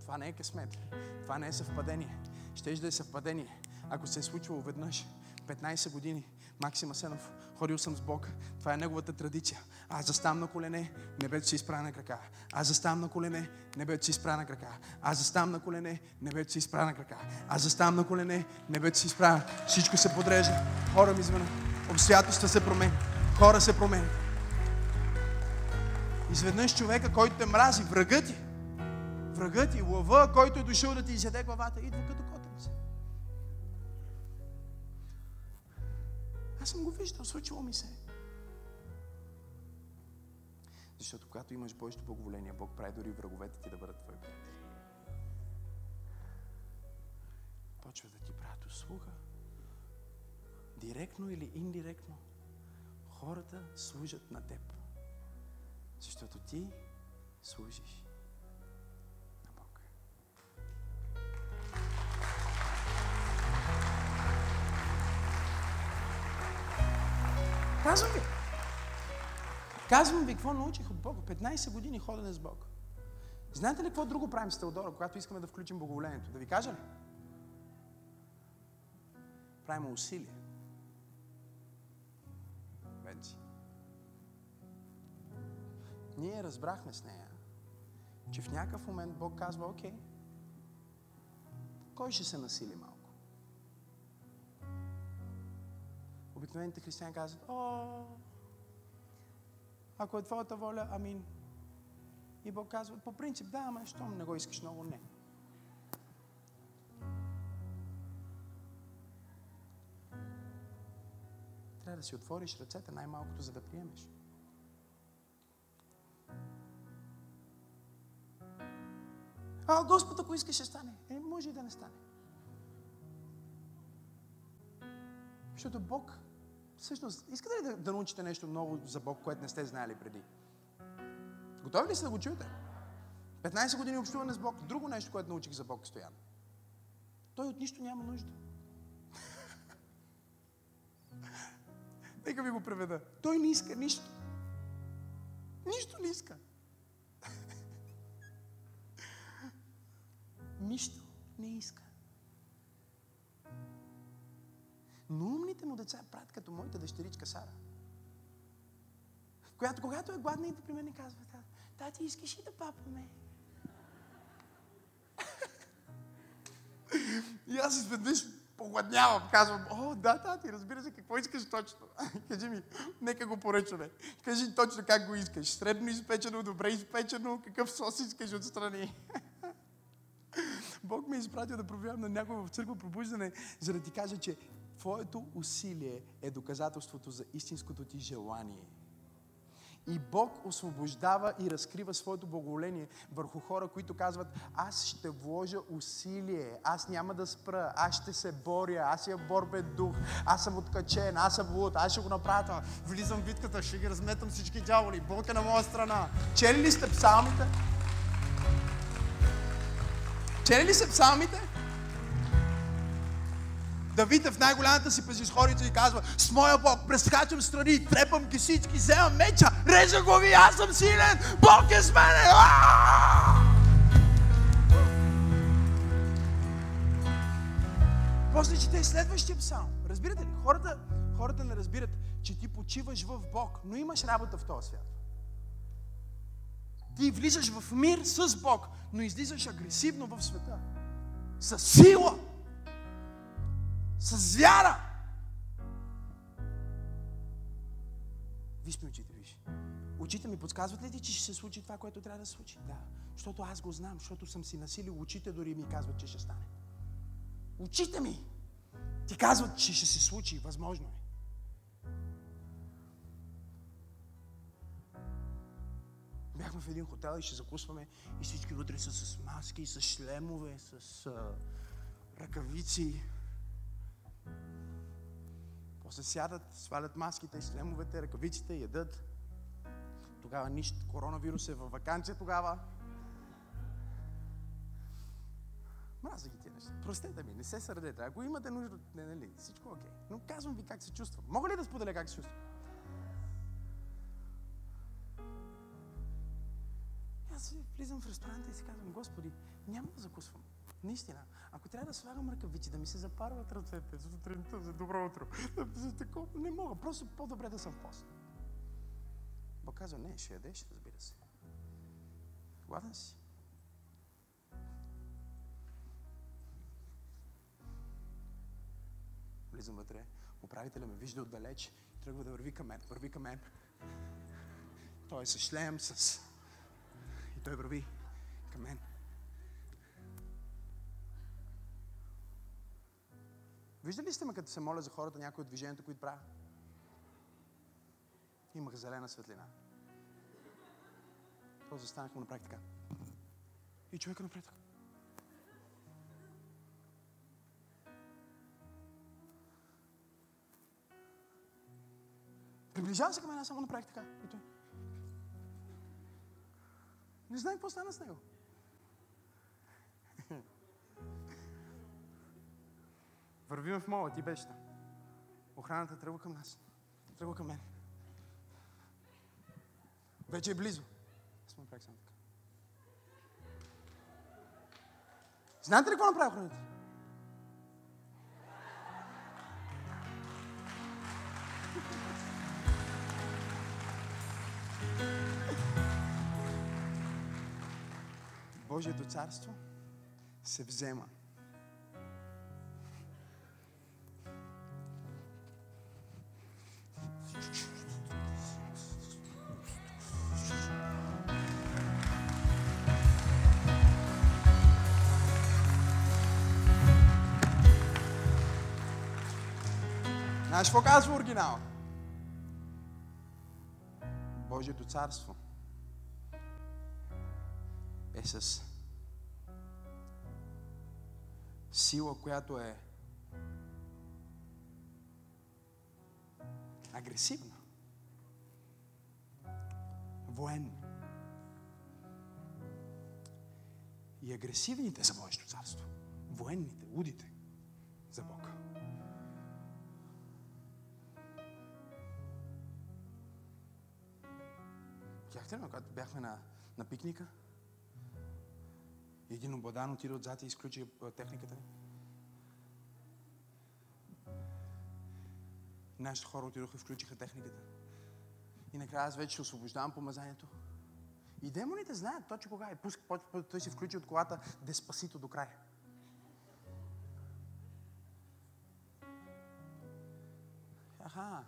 Това не е късмет. Това не е съвпадение. Щеш да е съвпадение. Ако се е случило веднъж, 15 години, Максима Сенов, ходил съм с Бог. Това е неговата традиция. Аз заставам на колене, небето се изправя на крака. Аз заставам на колене, небето се изправя на крака. Аз заставам на колене, небето се изправя на крака. Аз заставам на колене, небето се изправя. Всичко се подрежда. Хора ми звънат. Обстоятелства се променят. Хора се променят. Изведнъж човека, който те мрази, врагът ти, врагът ти, лъва, който е дошъл да ти изяде главата, идва като котенце. Аз съм го виждал, случило ми се. Защото когато имаш Божието благоволение, Бог прави дори враговете ти да бъдат твои приятели. Почва да ти правят услуга. Директно или индиректно. Хората служат на теб. Защото ти служиш Казвам ви. Казвам ви какво научих от Бога. 15 години ходене с Бог. Знаете ли какво друго правим с Теодора, когато искаме да включим благоволението? Да ви кажа ли? Правим усилия. Вече. Ние разбрахме с нея, че в някакъв момент Бог казва, окей, кой ще се насили малко? Обикновените християни казват, о, ако е твоята воля, амин. И Бог казва, по принцип, да, ама щом не го искаш много, не. Трябва да си отвориш ръцете най-малкото, за да приемеш. А, Господ, ако иска, ще стане. Е, може и да не стане. Защото Бог, всъщност, искате ли да, да научите нещо ново за Бог, което не сте знаели преди? Готови ли сте да го чуете? 15 години общуване с Бог. Друго нещо, което научих за Бог, Стоян. Той от нищо няма нужда. Нека ви го преведа. Той не иска нищо. Нищо не иска. Нищо не иска. Но умните му деца правят като моята дъщеричка Сара. Която когато е гладна идва при мен и казва, тати, искаш ли да папаме? и аз изведнъж Погладнявам, казвам, о, да, тати, разбира се, какво искаш точно? Кажи ми, нека го поръчаме. Кажи точно как го искаш. Средно изпечено, добре изпечено, какъв сос искаш отстрани. Бог ме е изпратил да проверявам на някой в църква пробуждане, за да ти кажа, че твоето усилие е доказателството за истинското ти желание. И Бог освобождава и разкрива своето благоволение върху хора, които казват, аз ще вложа усилие, аз няма да спра, аз ще се боря, аз имам борбен дух, аз съм откачен, аз съм луд, аз ще го направя. Влизам в битката, ще ги разметам всички дяволи, Бог е на моя страна. Чели ли сте псалмите? Чели ли сте псалмите? Давид е в най-голямата си безисходица и казва, с моя Бог прескачам страни, трепам ги всички, вземам меча, режа глави, аз съм силен, Бог е с мене! После чете следващия псалм. Разбирате ли? Хората, хората не разбират, че ти почиваш в Бог, но имаш работа в този свят. Ти влизаш в мир с Бог, но излизаш агресивно в света. С сила. С вяра. Виж ми очите, виж. Очите ми подсказват ли ти, че ще се случи това, което трябва да се случи? Да. Защото аз го знам, защото съм си насилил очите, дори ми казват, че ще стане. Очите ми ти казват, че ще се случи. Възможно е. Бяхме в един хотел и ще закусваме и всички вътре са с маски, с шлемове, с а, ръкавици. После сядат, свалят маските, шлемовете, ръкавиците, ядат. Тогава нищо, коронавирус е във вакансия тогава. Мразя ги тия неща. Простете ми, не се сърдете. Ако имате нужда, не, нали, всичко окей. Но казвам ви как се чувствам. Мога ли да споделя как се чувствам? Аз влизам в ресторанта и си казвам, Господи, няма да закусвам. Наистина, ако трябва да слагам ръкавици, да ми се запарват ръцете за сутринта, за добро утро, за такова, не мога. Просто по-добре да съм в пост. Бог казва, не, ще ядеш, разбира се. Гладен си. Влизам вътре, управителя ме вижда отдалеч, тръгва да върви към мен, върви към мен. Той е с шлем, с... И той върви към мен. Виждали сте ме, като се моля за хората, някои от движението, които правя? Имах зелена светлина. Просто застанах му направих така. И човека направи така. Приближава се към мен, аз само направих така. И той. Не знам какво стана с него. Вървим в мола, ти беше там. Охраната тръгва към нас. Тръгва към мен. Вече е близо. Аз му направих само така. Знаете ли какво направи охраната? Божието царство се взема. Знаеш какво казва оригинал? Божието царство е с сила, която е агресивна, военна. И агресивните за Божието царство. Военните, лудите за Бога. Бяхте ли, когато бяхме на, на пикника? Един обладан отиде отзад и изключи техниката ни. Нашите хора отидоха и включиха техниката. И накрая аз вече освобождавам помазанието. И демоните знаят точно кога е. Пуск, той се включи от колата Деспасито до края. Аха.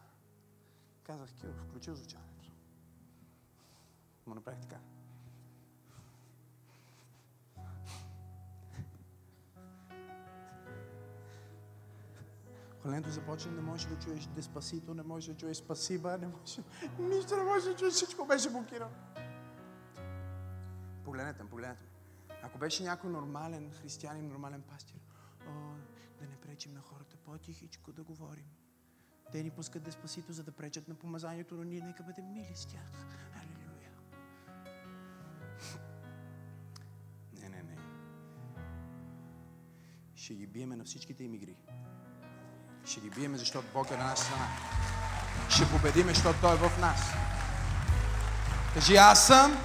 Казах, Киро, включи звучането. Му направих така. Коленето започна, не можеш да чуеш деспасито, не можеш да чуеш спасиба, не можеш, нищо не можеш да чуеш, всичко беше блокирано. Погледнете ме, погледнете ме. Ако беше някой нормален християнин, нормален пастир, о, да не пречим на хората по-тихичко да говорим. Те ни пускат деспасито, за да пречат на помазанието, но ние нека бъдем мили с тях. Ще ги биеме на всичките им игри. Ще ги биеме, защото Бог е на наша страна. Ще победиме, защото Той е в нас. Кажи, аз съм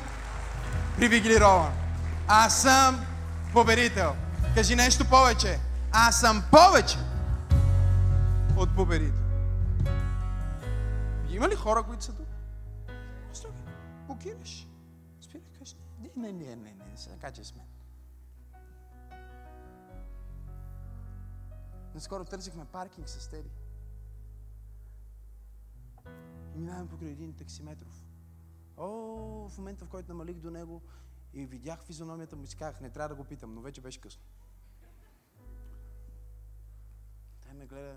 привилегирован. Аз съм победител. Кажи нещо повече. Аз съм повече от победител. Има ли хора, които са тук? Стой, блокираш. Спирай, кажи. Не, не, не, не, не, сега качай с мен. Наскоро търсихме паркинг с тебе. И минаваме покрай един таксиметров. О, в момента, в който намалих до него и видях физиономията му и си казах, не трябва да го питам, но вече беше късно. Той ме гледа.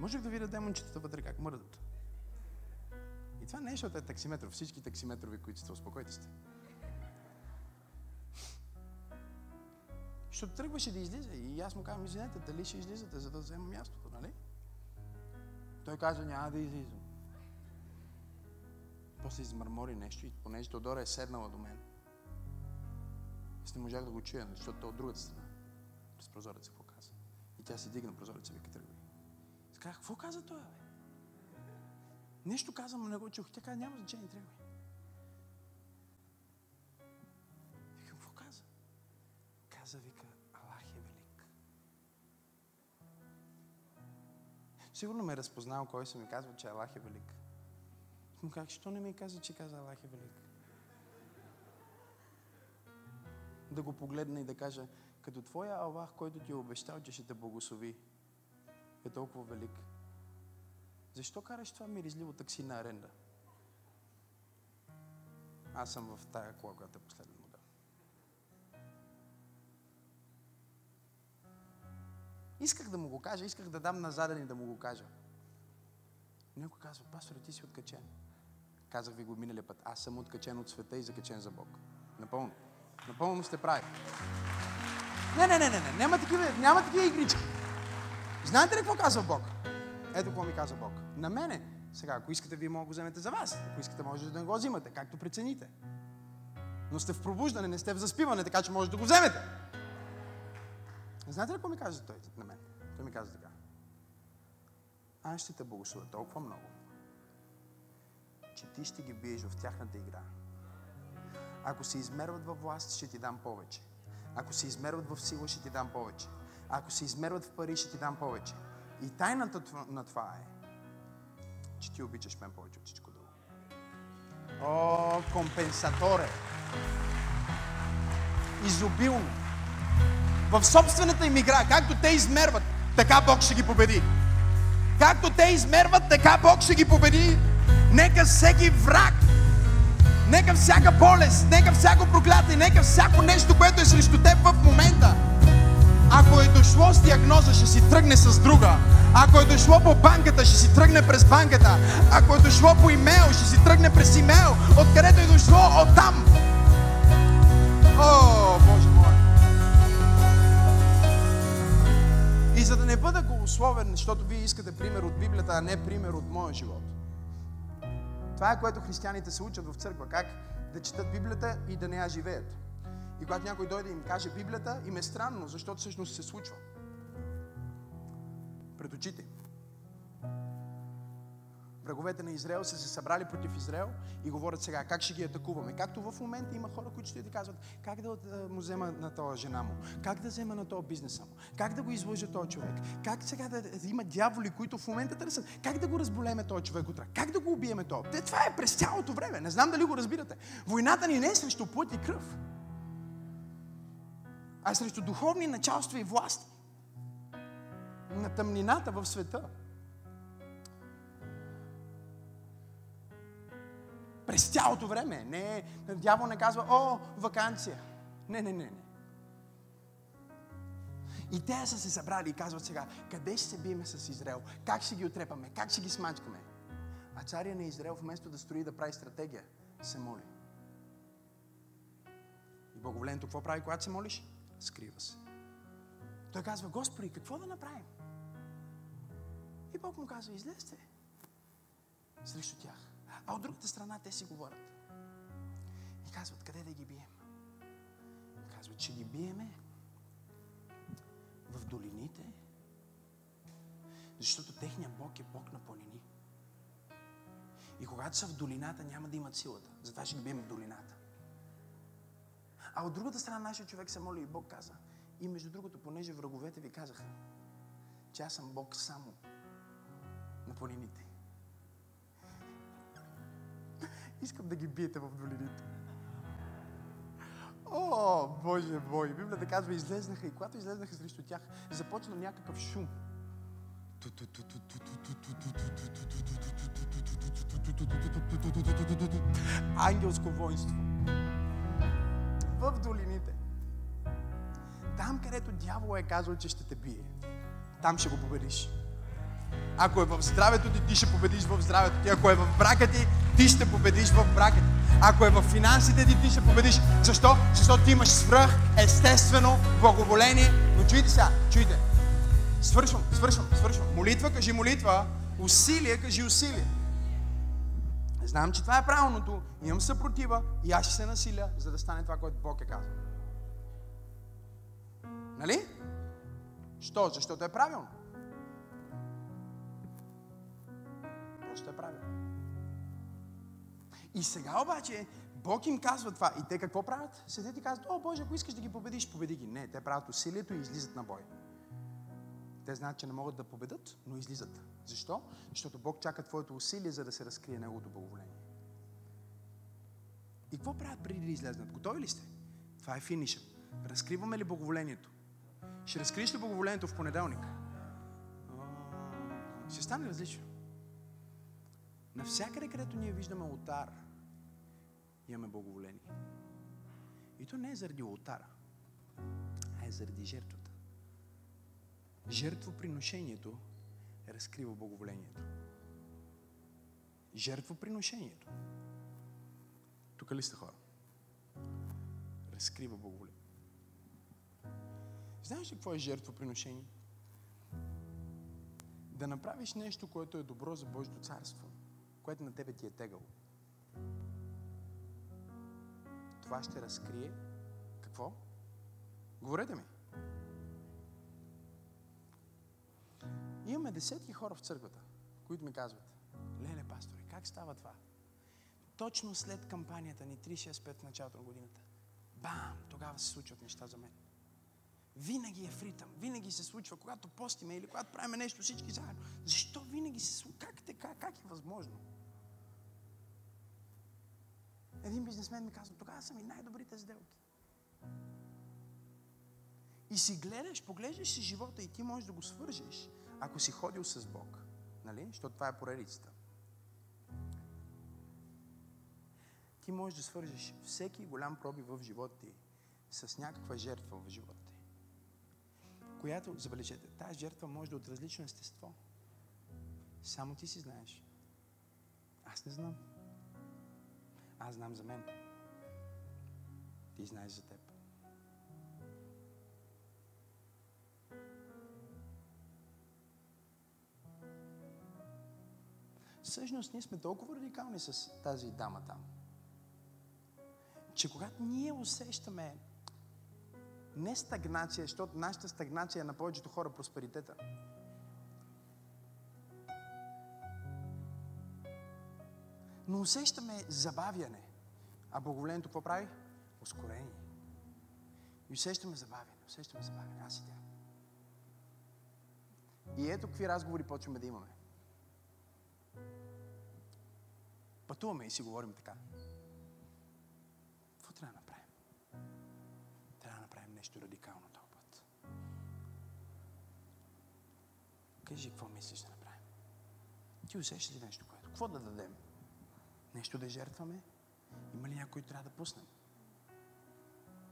Можех да видя демончетата вътре как мърдат. И това не е, защото е таксиметров. Всички таксиметрови, които сте, успокойте сте. Защото тръгваше да излиза. И аз му казвам, извинете, дали ще излизате, за да взема мястото, нали? Той каза, няма да излизам. После измърмори нещо и понеже Тодора е седнала до мен, аз не можах да го чуя, защото той е от другата страна. През прозореца какво каза. И тя си дигна прозореца, вика, тръгвай. Казах, какво каза той, бе? Нещо казвам, но не го чух. Тя каза, няма значение, тръгвай. Викам, какво каза? Каза, вика, Аллах е велик. Сигурно ме е разпознал кой съм ми казва, че Аллах е велик. Но как, що не ми каза, че каза Аллах е велик? Да го погледна и да кажа, като твоя Аллах, който ти е обещал, че ще те благослови, е толкова велик. Защо караш това миризливо такси на аренда? Аз съм в тая кола, която е последен модел. Исках да му го кажа, исках да дам назаден и да му го кажа. Някой казва, пасторе, ти си откачен. Казах ви го миналия път. Аз съм откачен от света и закачен за Бог. Напълно. Напълно сте прави. Не, не, не, не, не. Няма такива, няма такива игрички. Знаете ли какво казва Бог? Ето какво ми каза Бог. На мене. Сега, ако искате, вие може да го вземете за вас. Ако искате, може да го взимате, както прецените. Но сте в пробуждане, не сте в заспиване, така че може да го вземете. Знаете ли какво ми каза той на мен? Той ми каза така. Аз ще те благословя толкова много, че ти ще ги биеш в тяхната игра. Ако се измерват във власт, ще ти дам повече. Ако се измерват в сила, ще ти дам повече. Ако се измерват в пари, ще ти дам повече. И тайната на това е, че ти обичаш мен повече от всичко друго. О, компенсаторе! Изобилно! В собствената им игра, както те измерват, така Бог ще ги победи. Както те измерват, така Бог ще ги победи. Нека всеки враг, нека всяка болест, нека всяко проклятие, нека всяко нещо, което е срещу теб в момента, ако е дошло с диагноза, ще си тръгне с друга. Ако е дошло по банката, ще си тръгне през банката. Ако е дошло по имейл, ще си тръгне през имейл. Откъдето е дошло, оттам. О, Боже мой! И за да не бъда голословен, защото вие искате пример от Библията, а не пример от моя живот. Това е което християните се учат в църква. Как да четат Библията и да не я живеят. И когато някой дойде и им каже Библията, им е странно, защото всъщност се случва. Пред очите. Враговете на Израел са се събрали против Израел и говорят сега как ще ги атакуваме. Както в момента има хора, които ще ти казват как да му взема на този жена му, как да взема на този бизнеса му, как да го излъжа този човек, как сега да, има дяволи, които в момента търсят, как да го разболеме този човек утре, как да го убиеме този. Те, това е през цялото време. Не знам дали го разбирате. Войната ни не е срещу плът и кръв. А срещу духовни началства и власти на тъмнината в света. През цялото време. Не, дявол не казва, о, вакансия. Не, не, не, не. И те са се събрали и казват сега, къде ще се биеме с Израел? Как ще ги отрепаме? Как ще ги смачкаме? А царя на Израел, вместо да строи да прави стратегия, се моли. И благоволението какво прави, когато се молиш? Скрива се. Той казва, Господи, какво да направим? И Бог му казва, излезте срещу тях. А от другата страна те си говорят. И казват, къде да ги бием? Казват, че ги биеме в долините, защото техният Бог е Бог на планини. И когато са в долината, няма да имат силата. Затова ще ги бием в долината. А от другата страна нашия човек се моли и Бог каза. И между другото, понеже враговете ви казаха, че аз съм Бог само на планините. Искам да ги биете в долините. О, Боже мой! Библията казва, излезнаха и когато излезнаха срещу тях, започна някакъв шум. Ангелско воинство. В долините. Там, където дявол е казал, че ще те бие, там ще го победиш. Ако е в здравето ти, ти ще победиш в здравето ти. Ако е в брака ти, ти ще победиш в брака ти. Ако е в финансите ти, ти ще победиш. Защо? Защото ти имаш свръх, естествено, благоволение. Но чуйте сега, чуйте. Свършвам, свършвам, свършвам. Молитва, кажи молитва. Усилие, кажи усилие. Знам, че това е правилното. Имам съпротива и аз ще се насиля, за да стане това, което Бог е казал. Нали? Що? Защото е правилно. Просто е правилно. И сега обаче Бог им казва това. И те какво правят? Седят и казват, о Боже, ако искаш да ги победиш, победи ги. Не, те правят усилието и излизат на бой. Те знаят, че не могат да победат, но излизат. Защо? Защото Бог чака твоето усилие, за да се разкрие Неговото благоволение. И какво правят преди да излезнат? Готови ли сте? Това е финиша. Разкриваме ли благоволението? Ще разкриеш ли благоволението в понеделник? Ще стане различно. Навсякъде, където ние виждаме алтар, имаме благоволение. И то не е заради алтара, а е заради жертвата. Жертвоприношението разкрива благоволението. Жертвоприношението. Тук ли сте хора? Разкрива благоволението. Знаеш ли какво е жертвоприношение? Да направиш нещо, което е добро за Божието царство, което на тебе ти е тегало. Това ще разкрие какво? Говорете ми. Имаме десетки хора в църквата, които ми казват, леле, пасторе, как става това? Точно след кампанията ни 365 в началото на годината. Бам! Тогава се случват неща за мен. Винаги е в. Винаги се случва, когато постиме или когато правим нещо всички заедно. Защо винаги се случва? Как така? Как е възможно? Един бизнесмен ми казва, тогава са ми най-добрите сделки. И си гледаш, поглеждаш си живота и ти можеш да го свържеш, ако си ходил с Бог. Нали? Защото това е поредицата. Ти можеш да свържеш всеки голям проби в живота ти с някаква жертва в живота ти. Която, забележете, тази жертва може да е от различно естество. Само ти си знаеш. Аз не знам. Аз знам за мен. Ти знаеш за теб. Всъщност ние сме толкова радикални с тази дама там, че когато ние усещаме не стагнация, защото нашата стагнация е на повечето хора просперитета. Но усещаме забавяне. А благоволението какво прави? Ускорение. И усещаме забавяне, усещаме забавяне. Аз и тя. И ето какви разговори почваме да имаме. Пътуваме и си говорим така. нещо радикално този път. Кажи, какво мислиш да направим? Ти усещаш ли нещо, което? Какво да дадем? Нещо да жертваме? Има ли някой трябва да пуснем?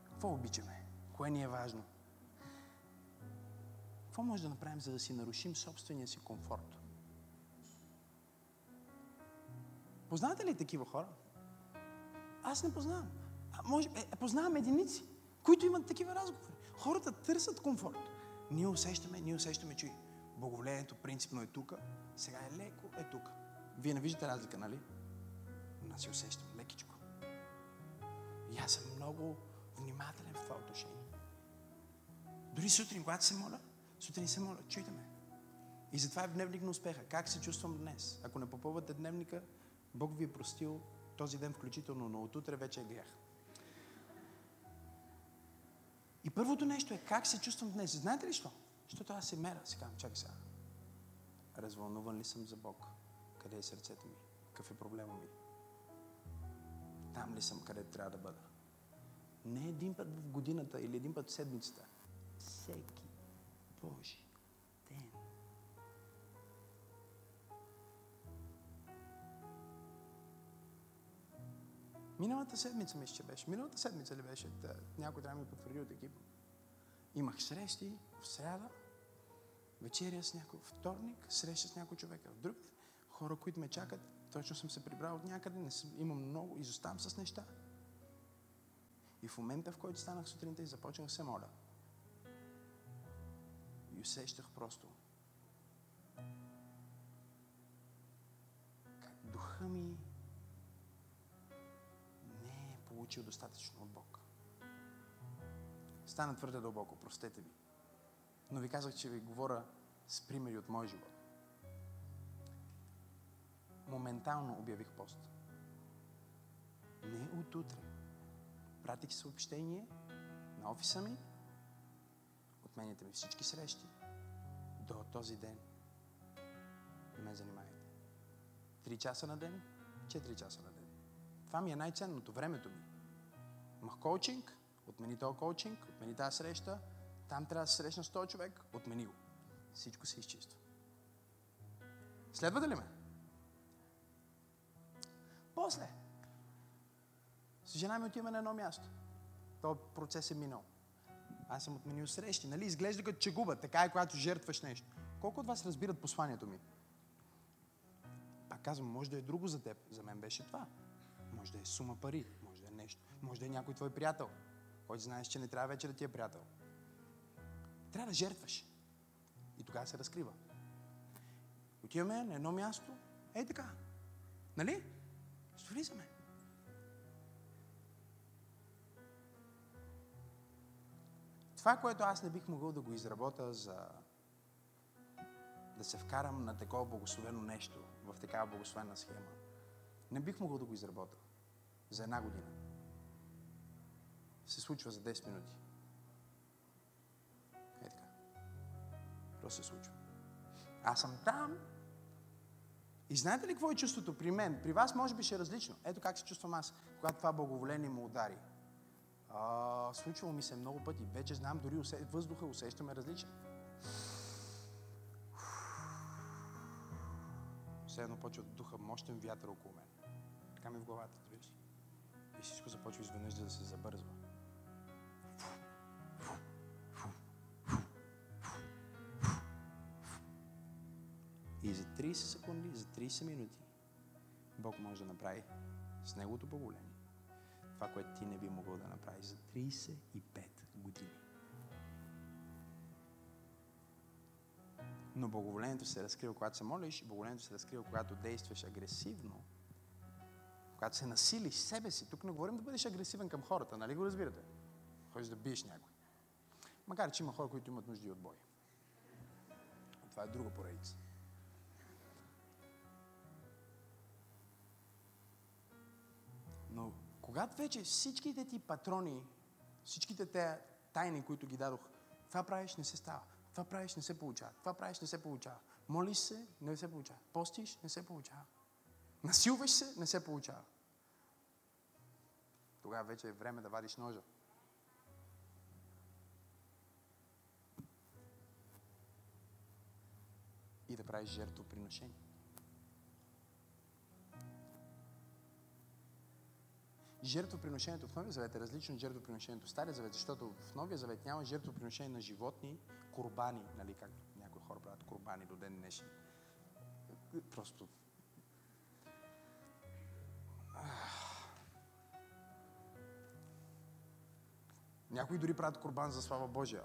Какво обичаме? Кое ни е важно? Какво може да направим, за да си нарушим собствения си комфорт? Познавате ли такива хора? Аз не познавам. А може, е, познавам единици, които имат такива разговори. Хората търсят комфорт. Ние усещаме, ние усещаме, че боговлението принципно е тук, сега е леко, е тук. Вие не виждате разлика, нали? Но аз си усещам лекичко. И аз съм много внимателен в това отношение. Дори сутрин, когато се моля, сутрин се моля, чуйте ме. И затова е в дневник на успеха. Как се чувствам днес? Ако не попълвате дневника, Бог ви е простил този ден включително, но от утре вече е грях. И първото нещо е как се чувствам днес. Знаете ли що? Защото аз се мера. Казвам, чакай сега. Развълнуван ли съм за Бог? Къде е сърцето ми? Какъв е проблема ми? Там ли съм, къде трябва да бъда? Не един път в годината или един път в седмицата. Всеки Божи Миналата седмица, мисля, че беше. Миналата седмица ли беше? Да, някой трябва да ми потвърди от екипа. Имах срещи в сряда, вечеря с някой вторник, среща с някой човека в друг. Хора, които ме чакат, точно съм се прибрал от някъде, не съм, имам много, изоставам с неща. И в момента, в който станах сутринта и започнах се моля, и усещах просто как духа ми получил достатъчно от Бог. Стана твърде дълбоко, простете ми. Но ви казах, че ви говоря с примери от мой живот. Моментално обявих пост. Не от утре. Пратих съобщение на офиса ми, отменяте ми всички срещи до този ден. Не ме занимайте. Три часа на ден, четири часа на ден. Това ми е най-ценното, времето ми. Мах коучинг, отмени този коучинг, отмени тази среща, там трябва да се срещна с този човек, отмени го. Всичко се изчиства. Следвате ли ме? После. С жена ми отиваме на едно място. Този процес е минал. Аз съм отменил срещи. Нали? Изглежда като чегуба. Така е, когато жертваш нещо. Колко от вас разбират посланието ми? Пак казвам, може да е друго за теб. За мен беше това. Може да е сума пари. Нещо. Може да е някой твой приятел, който знаеш, че не трябва вече да ти е приятел. Трябва да жертваш. И тогава се разкрива. Отиваме на едно място. Ей така. Нали? Влизаме. Това, което аз не бих могъл да го изработя за да се вкарам на такова благословено нещо, в такава благословена схема, не бих могъл да го изработя за една година. Се случва за 10 минути. Е така. Просто се случва. Аз съм там. И знаете ли какво е чувството при мен? При вас може би ще е различно. Ето как се чувствам аз, когато това благоволение му удари. А, случвало ми се много пъти. Вече знам, дори усе... въздуха усещаме различен. Все едно почва да духа мощен вятър около мен. Така ми в главата, разбираш. И всичко започва изведнъж да се забързва. За 30 секунди, за 30 минути Бог може да направи с Неговото благоволение това, което ти не би могъл да направиш за 35 години. Но благоволението се разкрива, когато се молиш, и благоволението се разкрива, когато действаш агресивно, когато се насилиш себе си. Тук не говорим да бъдеш агресивен към хората, нали го разбирате? Ходиш да биеш някой. Макар, че има хора, които имат нужди от бой. Това е друга поредица. Когато вече всичките ти патрони, всичките те тайни, които ги дадох, това правиш, не се става. Това правиш, не се получава. Това правиш, не се получава. Молиш се, не се получава. Постиш, не се получава. Насилваш се, не се получава. Тогава вече е време да вадиш ножа. И да правиш жертвоприношение. Жертвоприношението в Новия завет е различно от жертвоприношението в Стария завет, защото в Новия завет няма жертвоприношение на животни, курбани, нали, както някои хора правят курбани до ден днешен. Просто Някои дори правят корбан за слава Божия.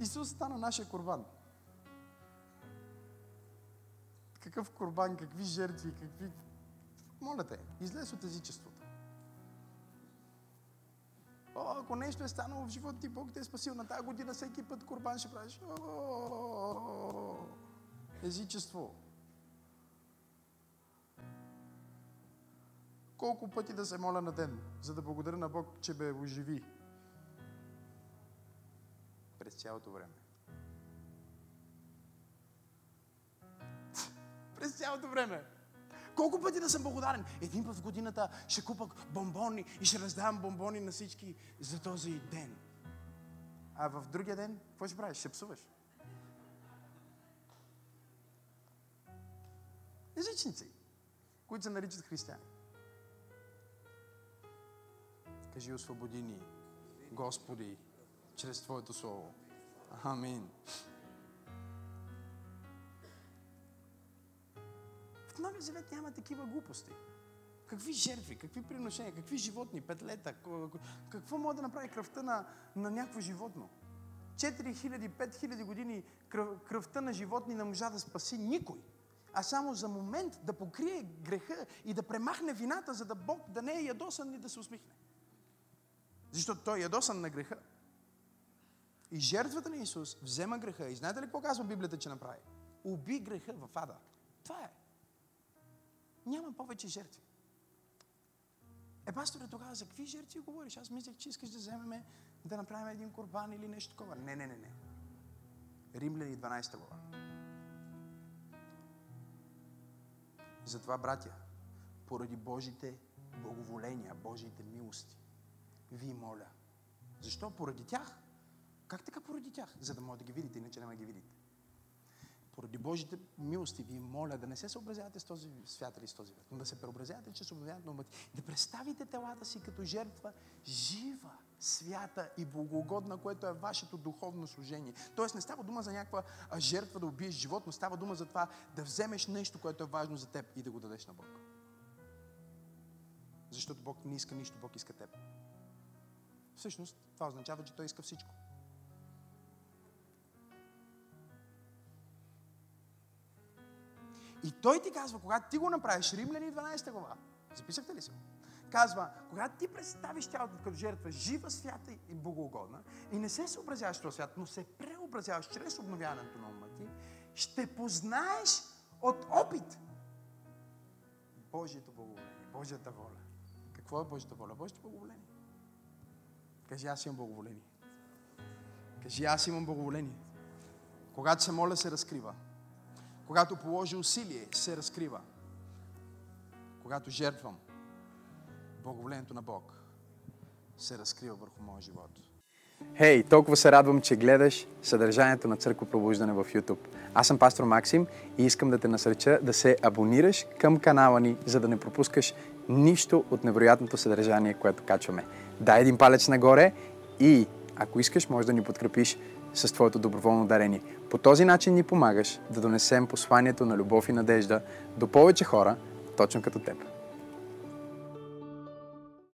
Исус стана нашия корбан. Какъв корбан, какви жертви, какви... Моля те, излез от езичеството. О, ако нещо е станало в живота ти, Бог те е спасил на тази година, всеки път корбан ще правиш. Езичество. Колко пъти да се моля на ден, за да благодаря на Бог, че ме оживи през цялото време. През цялото време. Колко пъти да съм благодарен? Един път в годината ще купа бомбони и ще раздавам бомбони на всички за този ден. А в другия ден, какво ще правиш? Ще псуваш. Езичници, които се наричат християни. Кажи, освободи ни, Господи, чрез Твоето Слово. Амин. В Новия Завет няма такива глупости. Какви жертви, какви приношения, какви животни, петлета, какво може да направи кръвта на, на някакво животно? 4000-5000 години кръв, кръвта на животни не можа да спаси никой, а само за момент да покрие греха и да премахне вината, за да Бог да не е ядосан и да се усмихне. Защото той е ядосан на греха. И жертвата на Исус взема греха. И знаете ли какво казва Библията, че направи? Уби греха в ада. Това е. Няма повече жертви. Е, пасторе, тогава за какви жертви говориш? Аз мислех, че искаш да вземем, да направим един корбан или нещо такова. Не, не, не, не. Римляни 12 глава. Затова, братя, поради Божите благоволения, Божиите милости, ви моля. Защо? Поради тях. Как така поради тях? За да може да ги видите, иначе няма ги видите. Поради Божите милости ви моля да не се съобразявате с този свят или с този век, но да се преобразявате чрез обновяването на умът. Да представите телата си като жертва жива, свята и благогодна, което е вашето духовно служение. Тоест не става дума за някаква жертва да убиеш живот, но става дума за това да вземеш нещо, което е важно за теб и да го дадеш на Бог. Защото Бог не иска нищо, Бог иска теб. Всъщност, това означава, че той иска всичко. И той ти казва, когато ти го направиш, Римляни 12 глава, записахте ли се? Казва, когато ти представиш тялото като жертва жива, свята и богоугодна и не се съобразяваш този свят, но се преобразяваш чрез обновяването на ума ти, ще познаеш от опит Божието благоволение, Божията воля. Какво е Божията воля? Божието благоволение. Кажи, аз имам благоволение. Кажи, аз имам благоволение. Когато се моля, се разкрива. Когато положи усилие, се разкрива. Когато жертвам, благоволението на Бог се разкрива върху моя живот. Хей, hey, толкова се радвам, че гледаш съдържанието на Църква Пробуждане в YouTube. Аз съм пастор Максим и искам да те насърча да се абонираш към канала ни, за да не пропускаш нищо от невероятното съдържание, което качваме. Дай един палец нагоре и ако искаш, може да ни подкрепиш с твоето доброволно дарение. По този начин ни помагаш да донесем посланието на любов и надежда до повече хора, точно като теб.